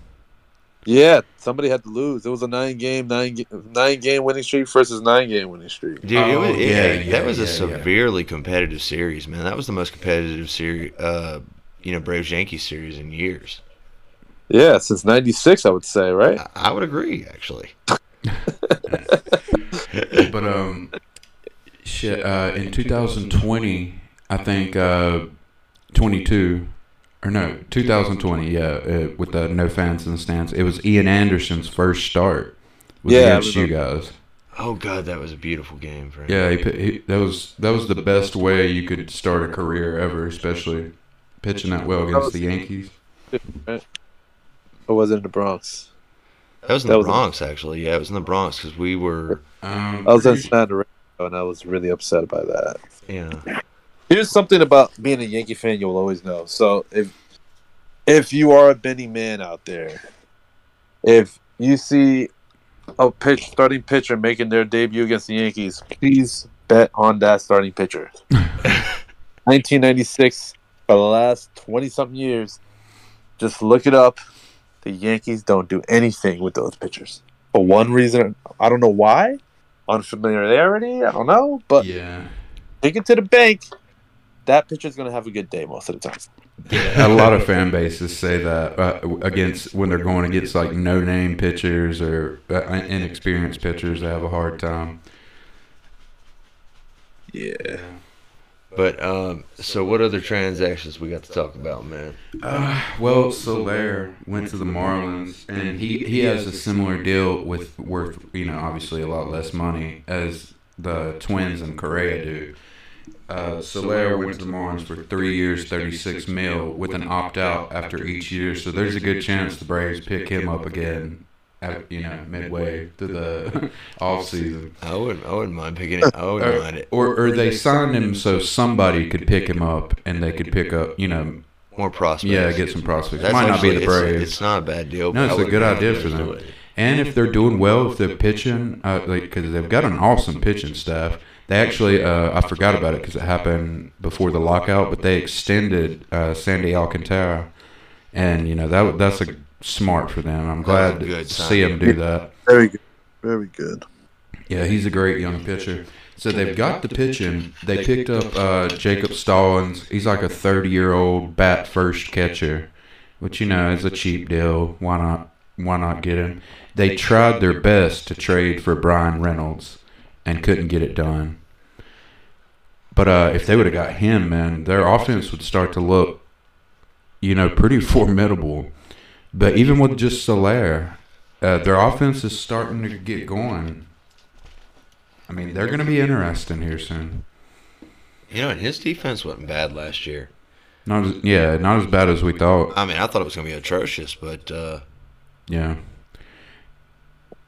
Yeah, somebody had to lose. It was a nine game, nine ga- nine game winning streak versus nine game winning streak. Dude, it was, Oh, it- yeah, that yeah, was a yeah, yeah. severely competitive series, man. That was the most competitive series, uh, you know, Braves Yankees series in years. Yeah, since '96, I would say, right? I, I would agree, actually. but um, shit. Uh, in 2020, I think uh, 22 or no, 2020. Yeah, uh, with the no fans in the stands. It was Ian Anderson's first start. Was Yeah, I against you remember. guys. Oh god, that was a beautiful game for him. Yeah, he, he, that was that was the best way you could start a career ever, especially pitching that well against the Yankees. Or was it in the Bronx? that was in that the was a- Bronx, actually. Yeah, it was in the Bronx because we were, Um, I was in San Diego, and I was really upset by that. yeah. Here's something about being a Yankee fan you'll always know. So if if you are a Benny man out there, if you see a pitch starting pitcher making their debut against the Yankees, please bet on that starting pitcher. 1996 for the last 20 something years. Just look it up. The Yankees don't do anything with those pitchers. For one reason, I don't know why. Unfamiliarity, I don't know, but yeah, take it to the bank. That pitcher's gonna have a good day most of the time. a lot of fan bases say that uh, against when they're going against like no name pitchers or uh, inexperienced pitchers, they have a hard time. Yeah. But um, so what other transactions we got to talk about, man? Uh, well, Soler went to the Marlins, and he, he has a similar deal with worth you know obviously a lot less money as the Twins and Correa do. Uh, Soler went to the Marlins for three years, thirty-six mil, with an opt-out after each year. So there's a good chance the Braves pick him up again, at, you know, midway through the off season. I wouldn't, I wouldn't mind picking it. I wouldn't mind it. Or, or they signed him so somebody could pick him up, and they could pick up, you know, More prospects. yeah, get some prospects. It That's might not be the it's- Braves. It's, not a bad deal. No, it's a good idea for them. And if they're doing well, if they're pitching, uh, like because they've got an awesome pitching staff. They actually, uh, I forgot about it because it happened before the lockout, but they extended uh, Sandy Alcantara, and you know that that's a smart for them. I'm glad to good see him do that. Very good. Very good. Yeah, he's a great young pitcher. So they've got the pitching. They picked up uh, Jacob Stallings. He's like a 30 year old bat first catcher, which you know is a cheap deal. Why not? Why not get him? They tried their best to trade for Bryan Reynolds and couldn't get it done. But uh, if they would have got him, man, their offense would start to look, you know, pretty formidable. But even with just Soler, uh, their offense is starting to get going. I mean, they're going to be interesting here soon. You know, and his defense wasn't bad last year. Not as, yeah, not as bad as we thought. I mean, I thought it was going to be atrocious, but uh, Yeah.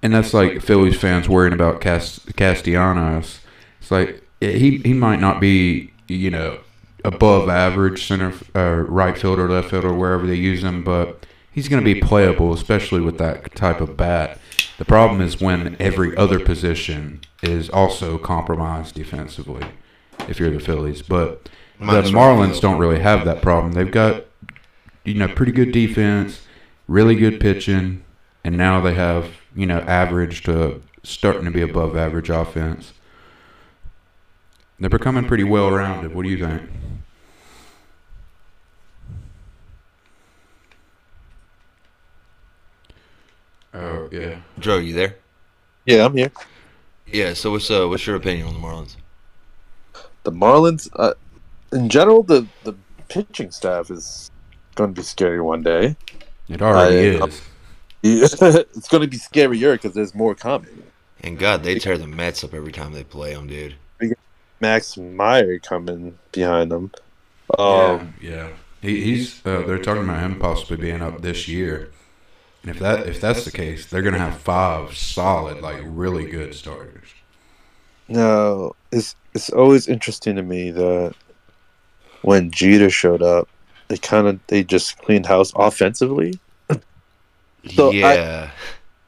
And that's like Phillies fans worrying about Cast- Castellanos. It's like he he might not be you know above average center uh, right fielder, left fielder, wherever they use him, but he's going to be playable, especially with that type of bat. The problem is when every other position is also compromised defensively. If you're the Phillies, but the Marlins don't really have that problem. They've got you know pretty good defense, really good pitching, and now they have you know average to starting to be above average offense. They're becoming pretty well rounded. What do you think? Oh yeah. Joe, you there? Yeah, I'm here. Yeah. So what's uh, what's your opinion on the Marlins? The Marlins, uh, in general, the the pitching staff is going to be scary one day. It already I- is. it's going to be scarier because there's more coming. And God, they tear the Mets up every time they play them, dude. Max Meyer coming behind them. Um, yeah, yeah. He, he's. Uh, they're talking about him possibly being up this year. And if that if that's the case, they're gonna have five solid, like really good starters. No, it's it's always interesting to me that when Jeter showed up, they kind of they just cleaned house offensively. So I- yeah.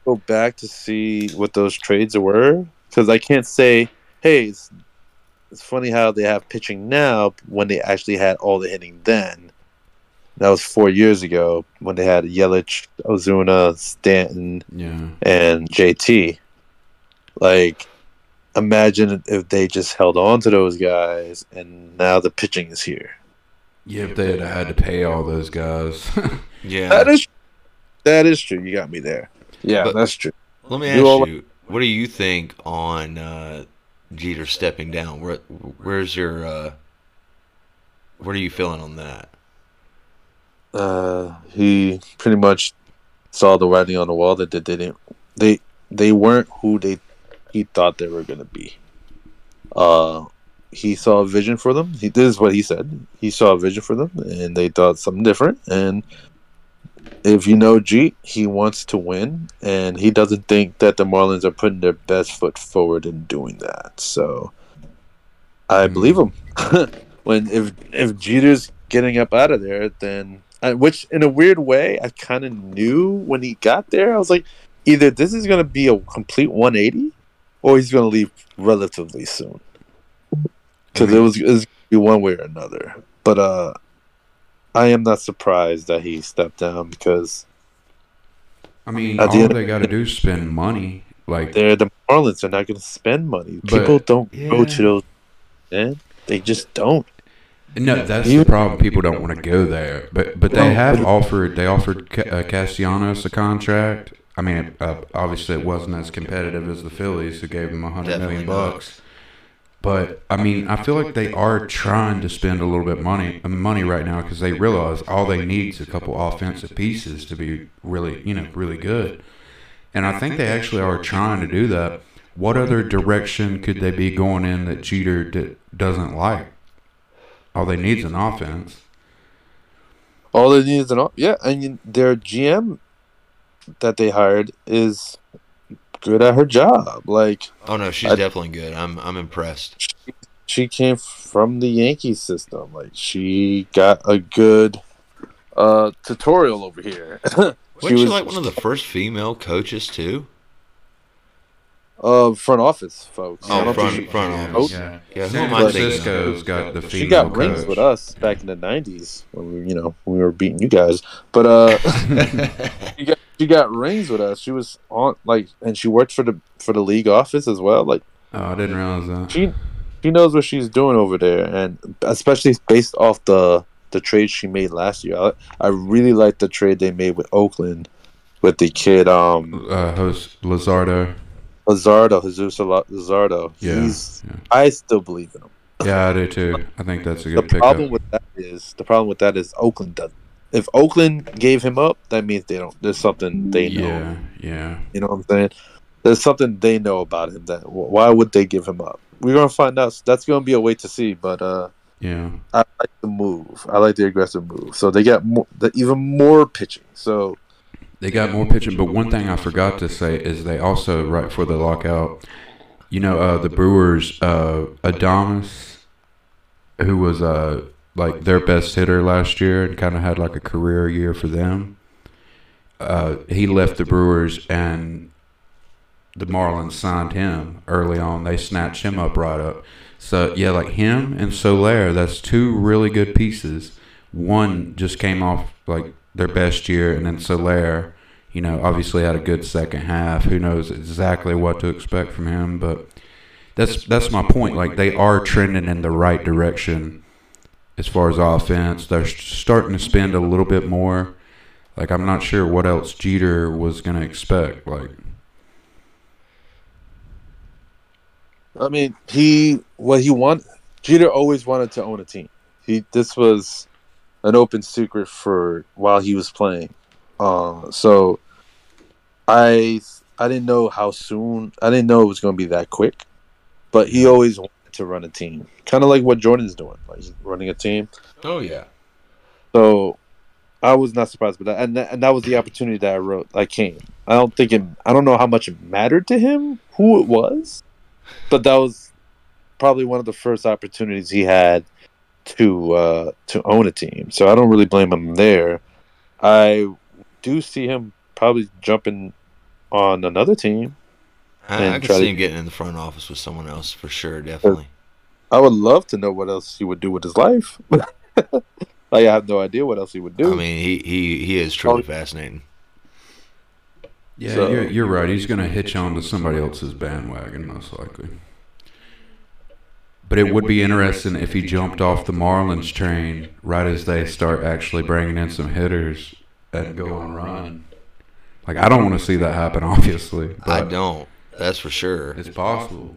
Go back to see what those trades were because I can't say, hey, it's, it's funny how they have pitching now when they actually had all the hitting then. That was four years ago when they had Yelich, Ozuna, Stanton, Yeah. and JT. Like, imagine if they just held on to those guys and now the pitching is here. Yeah, if they had had to pay all those guys. yeah. That is that is true. You got me there. Yeah, But- that's true. Let me You ask all- you, what do you think on uh, Jeter stepping down? Where, where's your, uh, what are you feeling on that? Uh, he pretty much saw the writing on the wall that they didn't they they weren't who they he thought they were gonna be. Uh, he saw a vision for them. He this is what he said. He saw a vision for them, and they thought something different. And if you know G, he wants to win, and he doesn't think that the Marlins are putting their best foot forward in doing that. So I believe him. when if if Jeter's getting up out of there, then uh, which in a weird way I kind of knew when he got there. I was like, either this is going to be a complete 180, or he's going to leave relatively soon. Because it was, it was be one way or another. But uh, I am not surprised that he stepped down because I mean, At the all end- they got to do is spend money. Like, they're the Marlins. They're not going to spend money. But- People don't go to those. Man, they just don't. No, that's the problem. People don't want to go there. But but they have offered. They offered Ca- uh, Castellanos a contract. I mean, uh, obviously it wasn't as competitive as the Phillies, who gave him a hundred Definitely million not. bucks. But I mean, I feel like they are trying to spend a little bit money uh, money right now because they realize all they need is a couple offensive pieces to be really, you know, really good. And I think they actually are trying to do that. What other direction could they be going in that Jeter d- doesn't like? All they need is an offense. All they need is an op- yeah, and their GM that they hired is good at her job. Like Oh no, she's I- definitely good. I'm I'm impressed. she came from the Yankee system. Like she got a good uh tutorial over here. Wasn't she like one of the first female coaches too? Uh front office folks. Oh, I front- she- front Yeah, office. yeah. Yeah, who San am I thinking of? Francisco's got the female She got rings coach. with us back in the '90s when we, you know, we were beating you guys. But uh, she got she got rings with us. She was on like, and she worked for the for the league office as well. Like Oh, I didn't realize that. she she knows what she's doing over there, and especially based off the the trade she made last year. I, I really like the trade they made with Oakland with the kid um Uh, host Luzardo. Luzardo, Jesus Luzardo. Yeah, He's yeah. I still believe in him. Yeah, I do too. I think that's a The good pickup. problem with that is the problem with that is Oakland doesn't. If Oakland gave him up, that means they don't. There's something they know. yeah, yeah. You know what I'm saying? There's something they know about him. That why would they give him up? We're gonna find out. That's gonna be a wait to see. But uh, Yeah. I like the move. I like the aggressive move. So they got more, the, even more pitching. So They got more pitching, but one thing I forgot to say is they also right before the lockout, you know, uh, the Brewers, uh, Adamas, who was uh, like their best hitter last year and kind of had like a career year for them. Uh, he left the Brewers and the Marlins signed him early on. They snatched him up right up. So yeah, like him and Soler, that's two really good pieces. One just came off like their best year, and then Soler, you know, obviously had a good second half. Who knows exactly what to expect from him, but that's that's my point. Like they are trending in the right direction as far as offense. They're starting to spend a little bit more. Like I'm not sure what else Jeter was gonna expect. Like I mean, he what he want. Jeter always wanted to own a team. He this was an open secret for while he was playing. Uh, so I I didn't know how soon. I didn't know it was going to be that quick. But he always wanted to run a team, kind of like what Jordan's doing, like he's running a team. Oh yeah. So I was not surprised by that, and that, and that was the opportunity that I wrote. I came. I don't think it. I don't know how much it mattered to him who it was, but that was probably one of the first opportunities he had to uh, to own a team. So I don't really blame him there. I do see him probably jumping on another team. I, And I can try see to- him getting in the front office with someone else for sure, definitely. I would love to know what else he would do with his life. like I have no idea what else he would do. I mean, he he he is truly Oh. fascinating. Yeah, So- you're, you're right. He's going to hitch on to somebody else's bandwagon, most likely. But it would be interesting if he jumped off the Marlins train right as they start actually bringing in some hitters and go on run. Like, I don't want to see that happen, obviously. I don't. That's for sure. It's possible.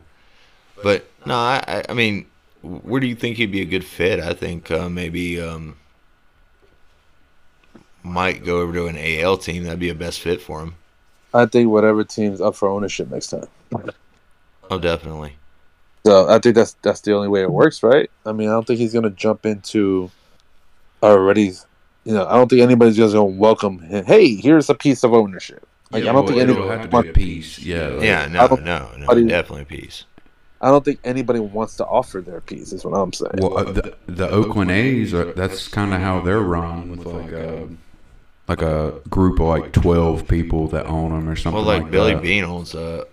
But no, I I- I mean, where do you think he'd be a good fit? I think uh, maybe um, might go over to an AL team. That'd be a best fit for him. I think whatever team's up for ownership next time. Oh, definitely. So I think that's that's the only way it works, right? I mean, I don't think he's gonna jump into already. You know, I don't think anybody's just gonna welcome him. Hey, here's a piece of ownership. Like I don't think it'll anybody. have to be a piece. Yeah. like- Yeah, no, no, no, I didn't- definitely a piece. I don't think anybody wants to offer their piece. Is what I'm saying. Well, uh, the, the Oakland A's are that's kind of how they're run with like a like a group of like twelve people that own them or something. Well, like, like Billy that. Beane owns a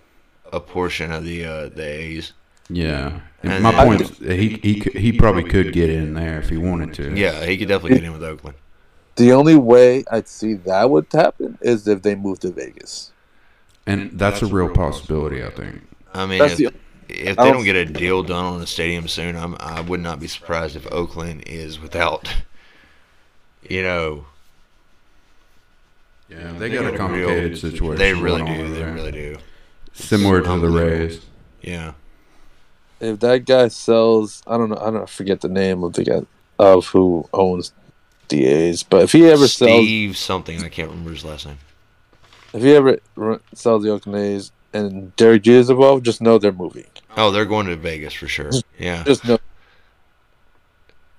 a portion of the uh, the A's. Yeah, and And my then- point is he he could- he probably could get in there if he wanted to. Yeah, he could definitely get in with Oakland. the only way I'd see that would happen is if they move to Vegas. and that's a real possibility. I think. I mean, That's if, the if they don't- don't get a deal done on the stadium soon, I'm I would not be surprised if Oakland is without, you know, Yeah, they got a complicated situation. they really do. They there. really do. Similar to the Rays. Yeah. If that guy sells, I don't know. I don't know, I forget the name of the guy of who owns the A's, but if he ever sells, Steve something. I can't remember his last name. if he ever r- sells the Oakland A's and Derek Jeter is involved, just know they're moving. Oh, they're going to Vegas for sure. Yeah. Just know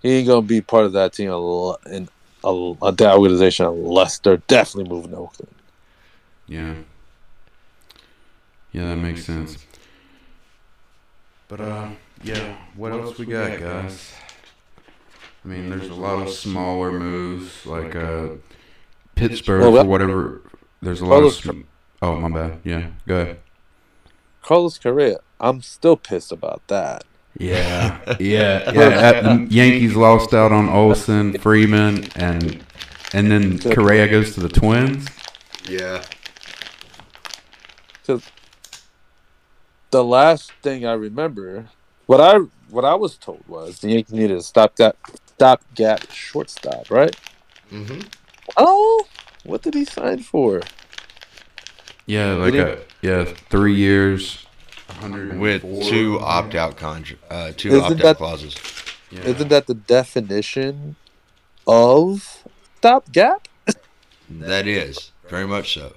he ain't gonna be part of that team a in a, a that organization unless they're definitely moving to Oakland. Yeah. Yeah, that makes sense. But uh, yeah. What else we got, guys? I mean, there's a lot of smaller moves like uh, Pittsburgh Well, for that- whatever. There's a lot of. Sm- oh, my bad. Yeah, go ahead. Carlos Correa, I'm still pissed about that. Yeah, yeah, yeah. uh, Yankees lost out on Olson, Freeman, and and then Correa goes to the Twins. Yeah. The last thing I remember, what I what I was told was the Yankees needed a stop that stopgap shortstop, right? Mm-hmm. Oh, what did he sign for? Yeah, like a yeah, three years, With two opt out contra- uh, two opt out clauses. Yeah. Isn't that the definition of stopgap? That is very much so.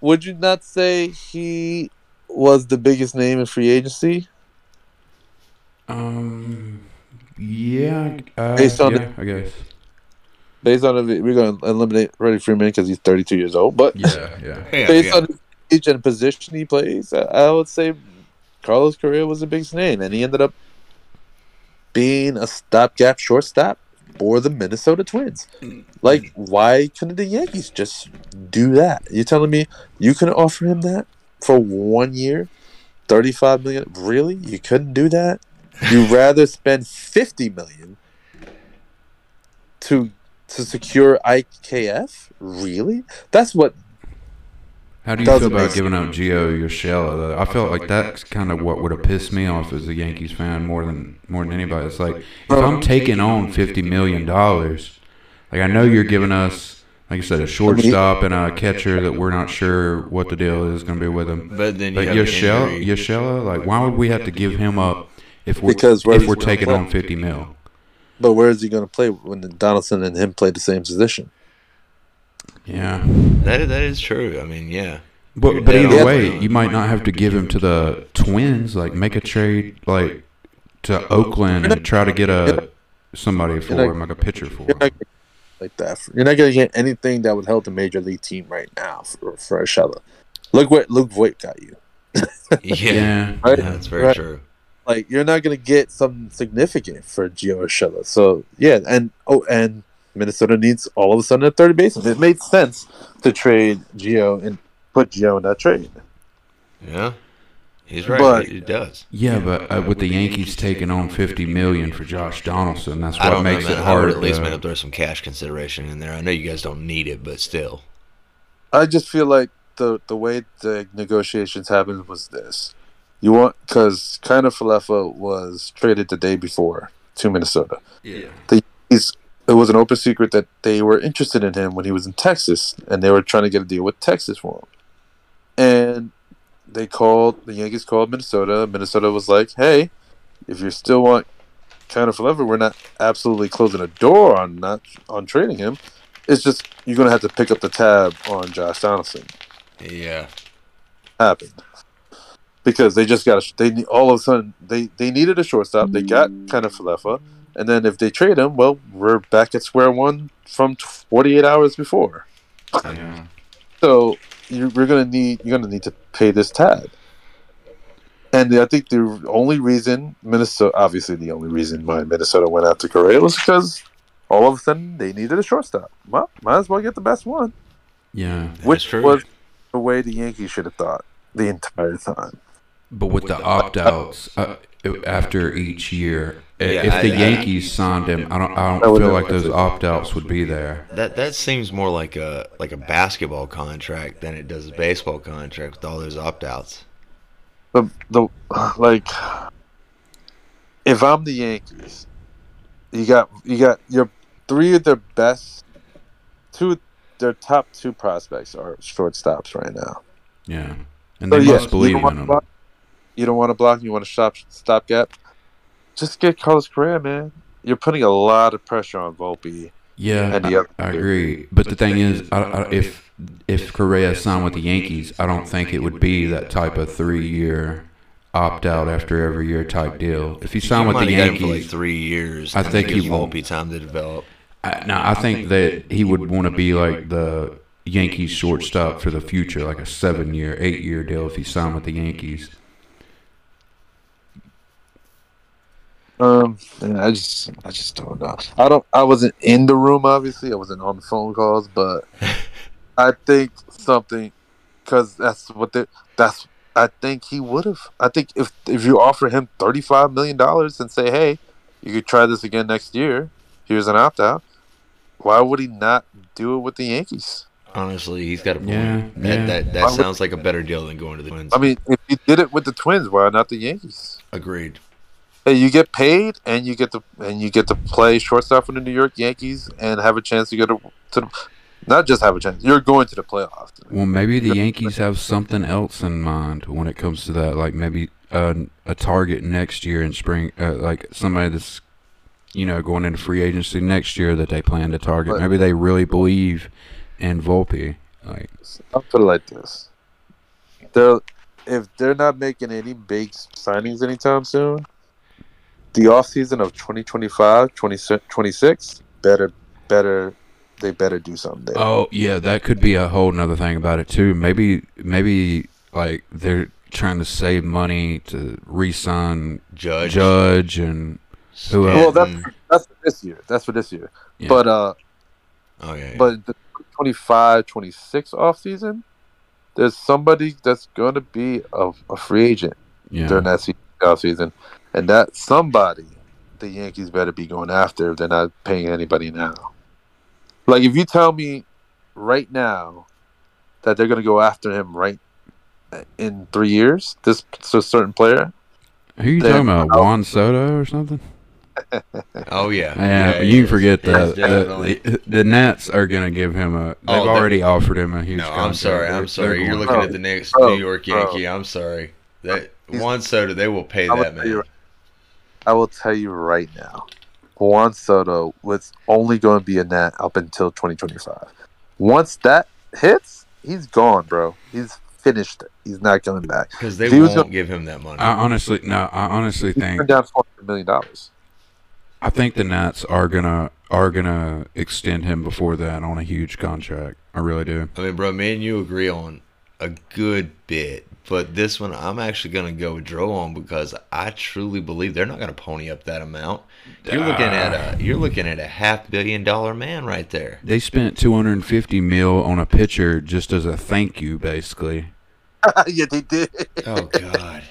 Would you not say he was the biggest name in free agency? Um, yeah, uh, Based on yeah, I guess. Based on it, we're going to eliminate Freddie Freeman because he's 32 years old. But Yeah, yeah. Yeah, based yeah. on his age and position he plays, I, I would say Carlos Correa was the biggest name, and he ended up being a stopgap shortstop for the Minnesota Twins. Like, why couldn't the Yankees just do that? You're telling me you couldn't offer him that for one year, thirty-five million? Really, you couldn't do that? You'd rather spend fifty million to to secure IKF? Really? That's what How do you feel about giving up Gio Urshela? I felt like that's kind of what would have pissed me off as a Yankees fan more than more than anybody. It's like if I'm taking on fifty million dollars, like I know you're giving us, like you said, a shortstop and a catcher that we're not sure what the deal is going to be with him. But then you But have an Urshela, like why would we have to give him up if we're Because if we're taking on fifty mil? But where is he going to play when Donaldson and him play the same position? Yeah, That is, that is true. I mean, yeah. But, but either way, you might not have to give him to the Twins. Like make a trade like to Oakland and try to get a somebody for not- him, like a pitcher for him. Not gonna like that. You're not going to get anything that would help the major league team right now for for Urshela. Look what Luke Voit got you. Yeah, Yeah, Right? yeah. that's very Right. true. Like you're not going to get something significant for Gio Urshela. So yeah, and oh, and Minnesota needs all of a sudden a third baseman. It made sense to trade Gio and put Gio in that trade. Yeah, he's right. But- it, it does. Yeah, but uh, with the Yankees taking on fifty million for Josh Donaldson, that's what makes know, it hard. at least to- maybe throw some cash consideration in there. I know you guys don't need it, but still. I just feel like the the way the negotiations happened was this: you want because Kiner-Falefa was traded the day before to Minnesota. yeah. He's it was an open secret that they were interested in him when he was in Texas, and they were trying to get a deal with Texas for him. And they called the Yankees called Minnesota. Minnesota was like, "Hey, if you still want Kiner-Falefa, we're not absolutely closing a door on not on trading him. It's just you're gonna have to pick up the tab on Josh Donaldson." Yeah, happened because they just got a, they all of a sudden they they needed a shortstop. They got Kiner-Falefa, and then if they trade him, well, we're back at square one from 48 hours before. yeah. So you, we're gonna need you're gonna need to pay this tab. And I think the only reason Minnesota, obviously the only reason why Minnesota went out to Correa was because all of a sudden they needed a shortstop. Well, might as well get the best one, Yeah, which true. was the way the Yankees should have thought the entire time. but with the opt-outs uh, after each year, i- Yeah, if the I- I- Yankees signed him, I don't, I I don't feel like those opt-outs would be there. That that seems more like a like a basketball contract than it does a baseball contract with all those opt outs. the the like if I'm the Yankees, you got you got your three of their best two their top two prospects are shortstops right now. Yeah, and So they yeah, must you believe don't in want to block. You don't want to block. You want to stop stopgap. Just get Carlos Correa, man. You're putting a lot of pressure on Volpe. Yeah, and the I, other I agree. But the thing is, I, I, if if Correa signed with the Yankees, I don't think it would be that type of three-year opt-out after every year type deal. If he signed with the have got him for like Yankees, three years. I think he won't. be time to develop. I, now I think that he would want to be like the Yankees shortstop for the future, like a seven-year, eight-year deal if he signed with the Yankees. Um, and I just, I just don't know. I don't. I wasn't in the room, obviously. I wasn't on the phone calls, but I think something, because that's what they. That's. I think he would have. I think if if you offer him thirty five million dollars and say, hey, you could try this again next year. Here's an opt out. Why would he not do it with the Yankees? Honestly, he's got a point. Yeah, that yeah. that, Why that would- sounds like a better deal than going to the Twins. I mean, if he did it with the Twins, why not the Yankees? Agreed. Hey, you get paid and you get to and you get to play shortstop for the New York Yankees and have a chance to go to to the, not just have a chance. You're going to the playoffs. Well, maybe the Yankees have something else in mind when it comes to that. Like maybe a, a target next year in spring, uh, like somebody that's you know going into free agency next year that they plan to target. But- Maybe they really believe in Volpe. Like I'll put it like this: they're if they're not making any big signings anytime soon, the offseason of 2025, 2026 better better they better do something there. Oh yeah, that could be a whole nother thing about it too. Maybe maybe like they're trying to save money to re-sign Judge. Judge and who else? well, that's Stanton. that's for this year. That's for this year. Yeah. But uh, Oh yeah. yeah. but the 25, 26 offseason, there's somebody that's going to be a, a free agent yeah. during that se- offseason, and that somebody the Yankees better be going after if they're not paying anybody now. Like if you tell me right now that they're going to go after him right uh, in three years, this a certain player, Who you talking about? Juan Soto or something? oh yeah. Yeah, he you is. forget He is that. The, the Nats are gonna give him a. Oh, they've Oh, already offered him a huge. No, I'm contract. sorry. They're- I'm sorry. they're You're looking Bro, at oh, the next bro, oh, New York bro. Yankee. I'm sorry. That Juan Soto, they will pay I that tell you man. I will tell you right now, Juan Soto was only going to be a Nat up until 2025. Once that hits, he's gone, bro. He's finished it. He's not coming back. Because they he was won't gonna- give him that money. I honestly, no, I honestly He think turned down four hundred million dollars. I think the Nats are gonna are gonna extend him before that on a huge contract. I really do. I mean, bro, me and you agree on a good bit, but this one I'm actually gonna go with Dro on because I truly believe they're not gonna pony up that amount. You're looking at a you're looking at a half billion dollar man right there. They spent 250 mil on a pitcher just as a thank you, basically. yeah, they did. Oh God.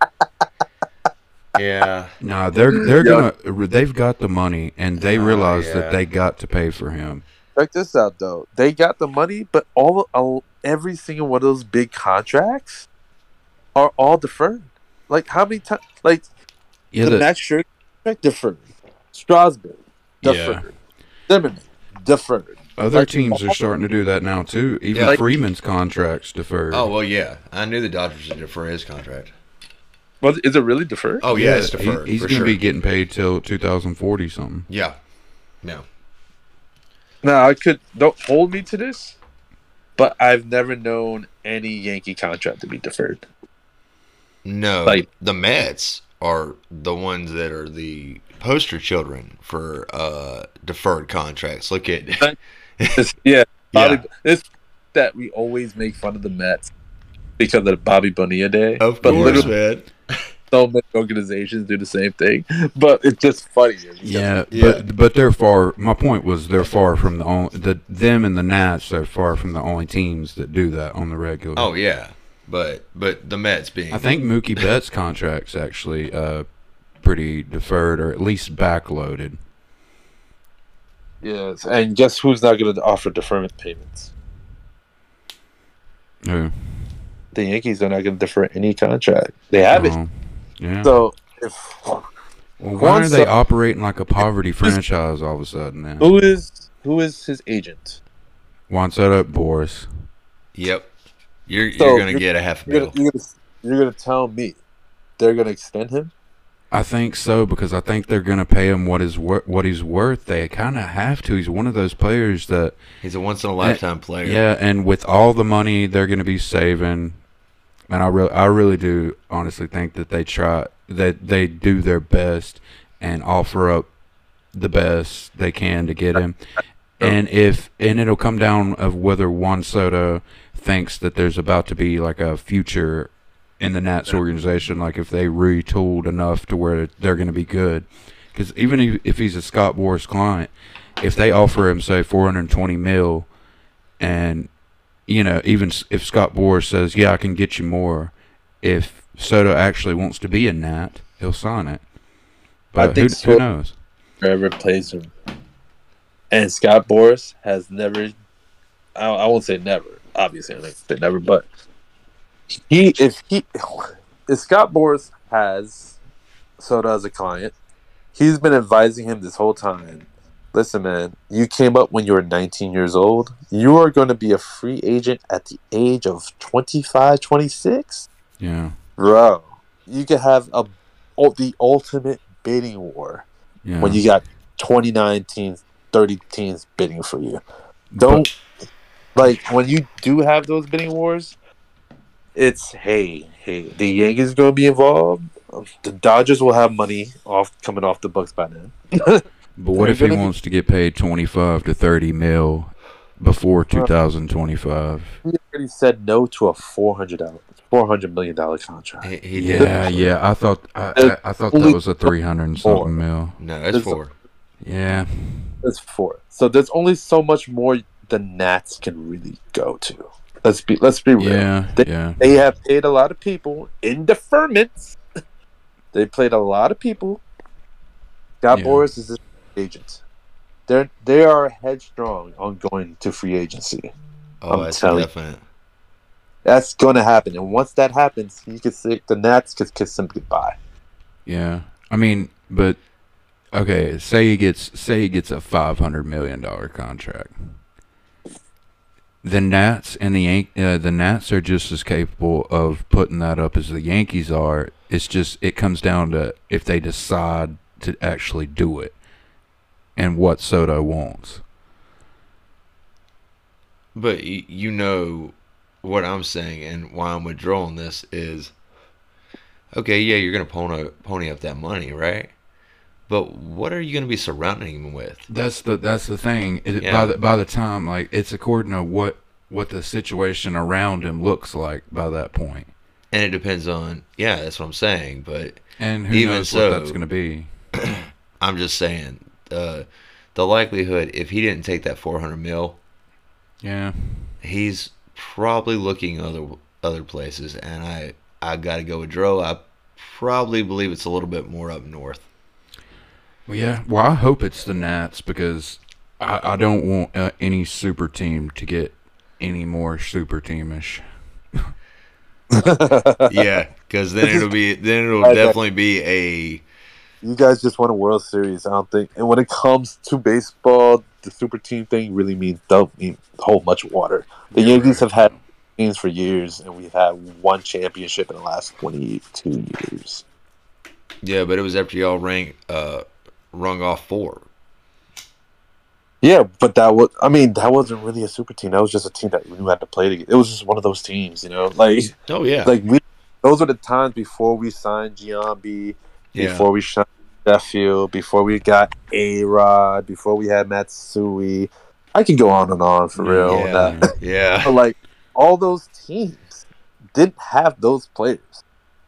yeah. Nah, they're they're Yeah. gonna they've got the money and they Oh, realize yeah. that they got to pay for him. Check this out, though. They got the money, but all, all every single one of those big contracts are all deferred. Like how many times? Like Yeah, the, the, Max Scherzer contract deferred. Strasburg Yeah. deferred. Zimmerman deferred. other like- teams are starting to do that now too. Even Yeah, like- Freeman's contracts deferred. Oh well, yeah. I knew the Dodgers did defer his contract. Was is it really deferred? Oh yeah, it's he- deferred. he's gonna sure. be getting paid till 2040 something. Yeah. Yeah. Now I could don't hold me to this, but I've never known any Yankee contract to be deferred. No, Like- the Mets are the ones that are the poster children for uh, deferred contracts. Look at It's- yeah, Yeah. It's that we always make fun of the Mets because of the Bobby Bonilla Day. of but course, literally, man. So many organizations do the same thing. But it's just funny. Yeah, Yeah. but but they're far. My point was they're far from the only the them and the Nats are far from the only teams that do that on the regular. Oh yeah, but but the Mets being I think Mookie Betts' contract's actually uh, pretty deferred or at least backloaded. Yes, and guess who's not going to offer deferment payments? Who? The Yankees are not going to defer any contract. They have it. Yeah. So if well, why are they Soto- operating like a poverty franchise all of a sudden now? who is who is his agent? Juan Soto, Boras. Yep, you're So, you're gonna you're- get a half You're bill. gonna, you're gonna, you're gonna tell me they're going to extend him? I think so because I think they're going to pay him what is wor- what he's worth. They kind of have to. He's one of those players that He's a once in a lifetime player. Yeah, and with all the money they're going to be saving, and I really, I really do honestly think that they try that they do their best and offer up the best they can to get him. And if and it'll come down of whether Juan Soto thinks that there's about to be like a future in the Nats organization, like if they retooled enough to where they're going to be good. Because even if, he's a Scott Boras client, if they offer him say 420 mil, and you know even if Scott Boras says yeah I can get you more, if Soto actually wants to be a Nat, he'll sign it. I But think who, so. who knows? Whoever plays him. And Scott Boras has never, I, I won't say never, obviously, I say never, but he, if he, if Scott Boras has Soto as a client, he's been advising him this whole time. Listen, man, you came up when you were 19 years old. You are going to be a free agent at the age of 25, 26? Yeah, Bro, you could have a the ultimate bidding war yeah. when you got 29 teams, 30 teams bidding for you. Don't like when you do have those bidding wars. It's hey, hey, the Yankees going to be involved. The Dodgers will have money off coming off the books by then. but what if he wants to get paid 25 to 30 mil before uh, 2025? He already said no to a 400 dollar, 400 million dollar contract. He, he did. Yeah, yeah. I thought I, I, I thought that was a 300 and Four. something mil. No, it's It's- four. Yeah, it's four. So there's only so much more the Nats can really go to. Let's be let's be real. yeah, They- yeah. They have paid a lot of people in deferments. they played a lot of people. Scott Yeah. Boras is his agent. They're they are headstrong on going to free agency. Oh, I'm that's telling- definite. That's going to happen, and once that happens, you could say the Nats could kiss him goodbye. Yeah, I mean, but okay, say he gets say he gets a five hundred million dollar contract. The Nats and the Yan- uh, the Nats are just as capable of putting that up as the Yankees are. It's just it comes down to if they decide to actually do it, and what Soto wants. But you know, what I'm saying and why I'm withdrawing this is, okay, yeah, you're gonna pony pony up that money, right? But what are you gonna be surrounding him with? That's the that's the thing. It, Yeah. By the by the time like it's according to what what the situation around him looks like by that point. point, And it depends on, yeah, that's what I'm saying. But and who Even knows so- what that's going to be. I'm just saying, uh, the likelihood if he didn't take that 400 mil, Yeah, he's probably looking other other places, and I I got to go with Dro. I probably believe it's a little bit more up north. well, yeah. Well, I hope it's the Nats because I, I don't want uh, any super team to get any more super teamish. yeah, because then it'll be then it'll definitely be a you guys just won a World Series. I don't think, and when it comes to baseball, the super team thing really means don't mean hold much water. The Yankees have had teams for years, and we've had one championship in the last twenty-two years. yeah, but it was after y'all rang uh rung off four. Yeah, but that was, I mean, that wasn't really a super team. That was just a team that we had to play together. It was just one of those teams, you know, like Oh yeah, like we. Those were the times before we signed Giambi, yeah. before we signed Sheffield, before we got A Rod, before we had Matsui. I can go on and on for real. yeah, that. yeah. But like all those teams didn't have those players.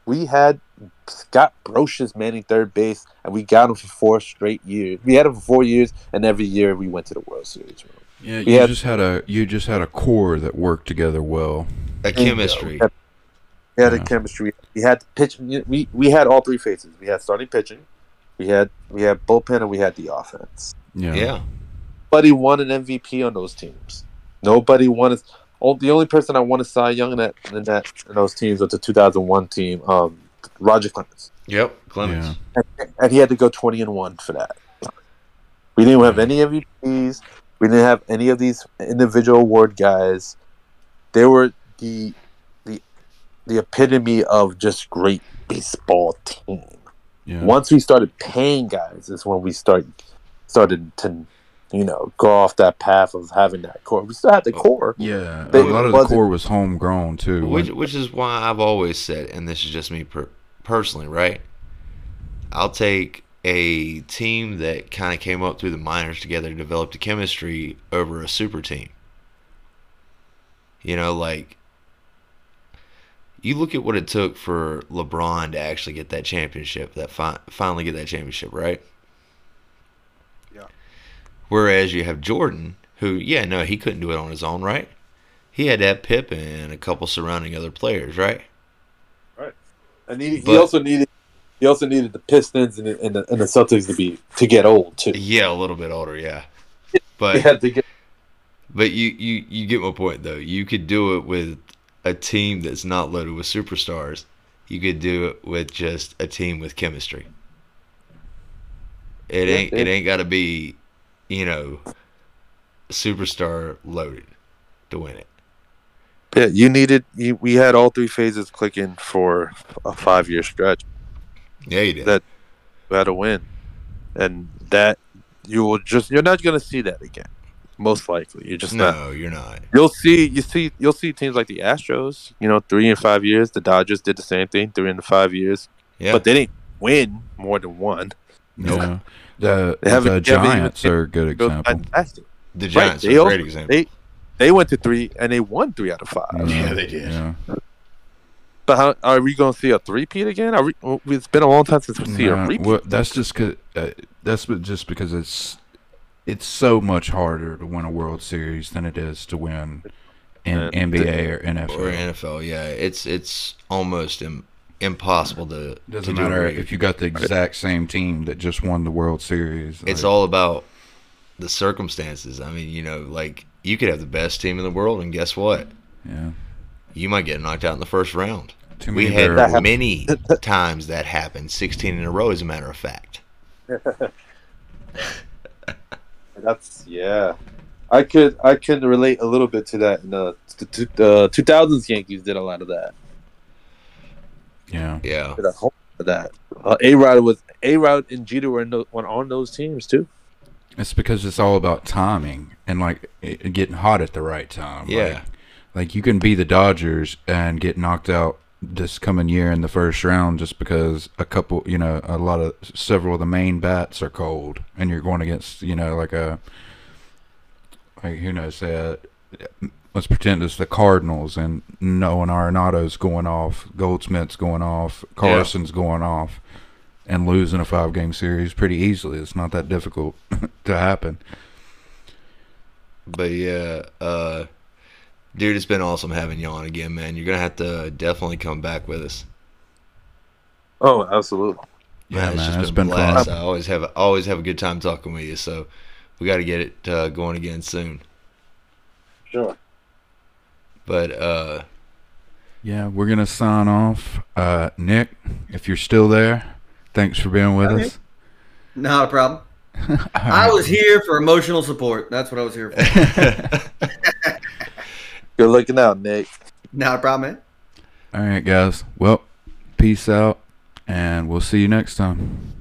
We had Scott Brosius manning third base, and we got him for four straight years. We had him for four years, and every year we went to the World Series. bro. Yeah, We you had- just had a you just had a core that worked together well. A chemistry. We had Yeah. a chemistry. We had the pitch. We we had all three phases. We had starting pitching, we had we had bullpen, and we had the offense. Yeah, Yeah. Nobody won an MVP on those teams. Nobody won. A, oh, the only person I won a Cy Young in that in that in those teams was the 2001 team, um, Roger Clemens. Yep. Clemens. Yeah. and he had to go 20 and 1 for that. We didn't have any MVPs. We didn't have any of these individual award guys. They were the the the epitome of just great baseball team. yeah. Once we started paying guys is when we start started to you know go off that path of having that core. We still had the core. Yeah, They- a lot of the core was homegrown too. Which, When- which is why I've always said, and this is just me per- personally, right? I'll take a team that kind of came up through the minors together, developed a chemistry over a super team. You know, like you look at what it took for LeBron to actually get that championship, that fi- finally get that championship, right? Yeah. Whereas you have Jordan, who, yeah, no, he couldn't do it on his own, right? He had to have Pippen and a couple surrounding other players, right? Right. And he, he also needed he also needed the Pistons and the, and the, and the Celtics to be to get old too. Yeah, a little bit older, yeah. But had to get but you you you get my point though. You could do it with a team that's not loaded with superstars. You could do it with just a team with chemistry. It ain't it ain't got to be, you know, superstar loaded to win it. Yeah, you needed. You, we had all three phases clicking for a five-year stretch. Yeah, you did. That- We had to win, and that you will just. You're not going to see that again. Most likely, you're just not. no, you're not. You'll see. You see. You'll see teams like the Astros. You know, three and five years. The Dodgers did the same thing, three and five years, Yeah. but they didn't win more than one. yeah. The They haven't- the they even- Giants are a good It example. fantastic. the Giants they are a also- great example. They they went to three and they won three out of five. Yeah, they did. Yeah. But how, are we going to see a three-peat again? Are we, it's been a long time since we see a repeat. well, that's just cause, uh, that's just because it's it's so much harder to win a World Series than it is to win in Uh, NBA or NFL. or NFL, yeah. It's it's almost Im- impossible to Doesn't to matter right. if you got the exact same team that just won the World Series. It's like, all about the circumstances. I mean, you know, like you could have the best team in the world, and guess what? yeah. You might get knocked out in the first round. Too We had variables. many times that happened, 16 in a row, as a matter of fact. That's yeah. I could I can relate a little bit to that. In the the, the 2000s Yankees did a lot of that. Yeah. Yeah. Did a whole lot of that. Uh, a Rod was A Rod and Jeter were, in those, were on those teams too. It's because it's all about timing and like it, getting hot at the right time. Yeah. like you can be the Dodgers and get knocked out this coming year in the first round just because a couple, you know, a lot of several of the main bats are cold, and you're going against, you know, like a like who knows, uh, let's pretend it's the Cardinals and Nolan Arenado's going off, Goldschmidt's going off, Carlson's going off, and losing a five game series pretty easily. It's not that difficult to happen. But yeah, uh, dude, it's been awesome having you on again, man. You're gonna have to definitely come back with us. Oh, absolutely. Yeah, it's man, just it's been, been a blast. fun. I always have always have a good time talking with you. So we got to get it uh, going again soon. Sure. But uh, Yeah, we're gonna sign off. Uh, Nick, if you're still there, thanks for being with Okay. us. Not a problem. I was here for emotional support. That's what I was here for. Good looking out, Nick. Not a problem, man. All right, guys. Well, peace out, and we'll see you next time.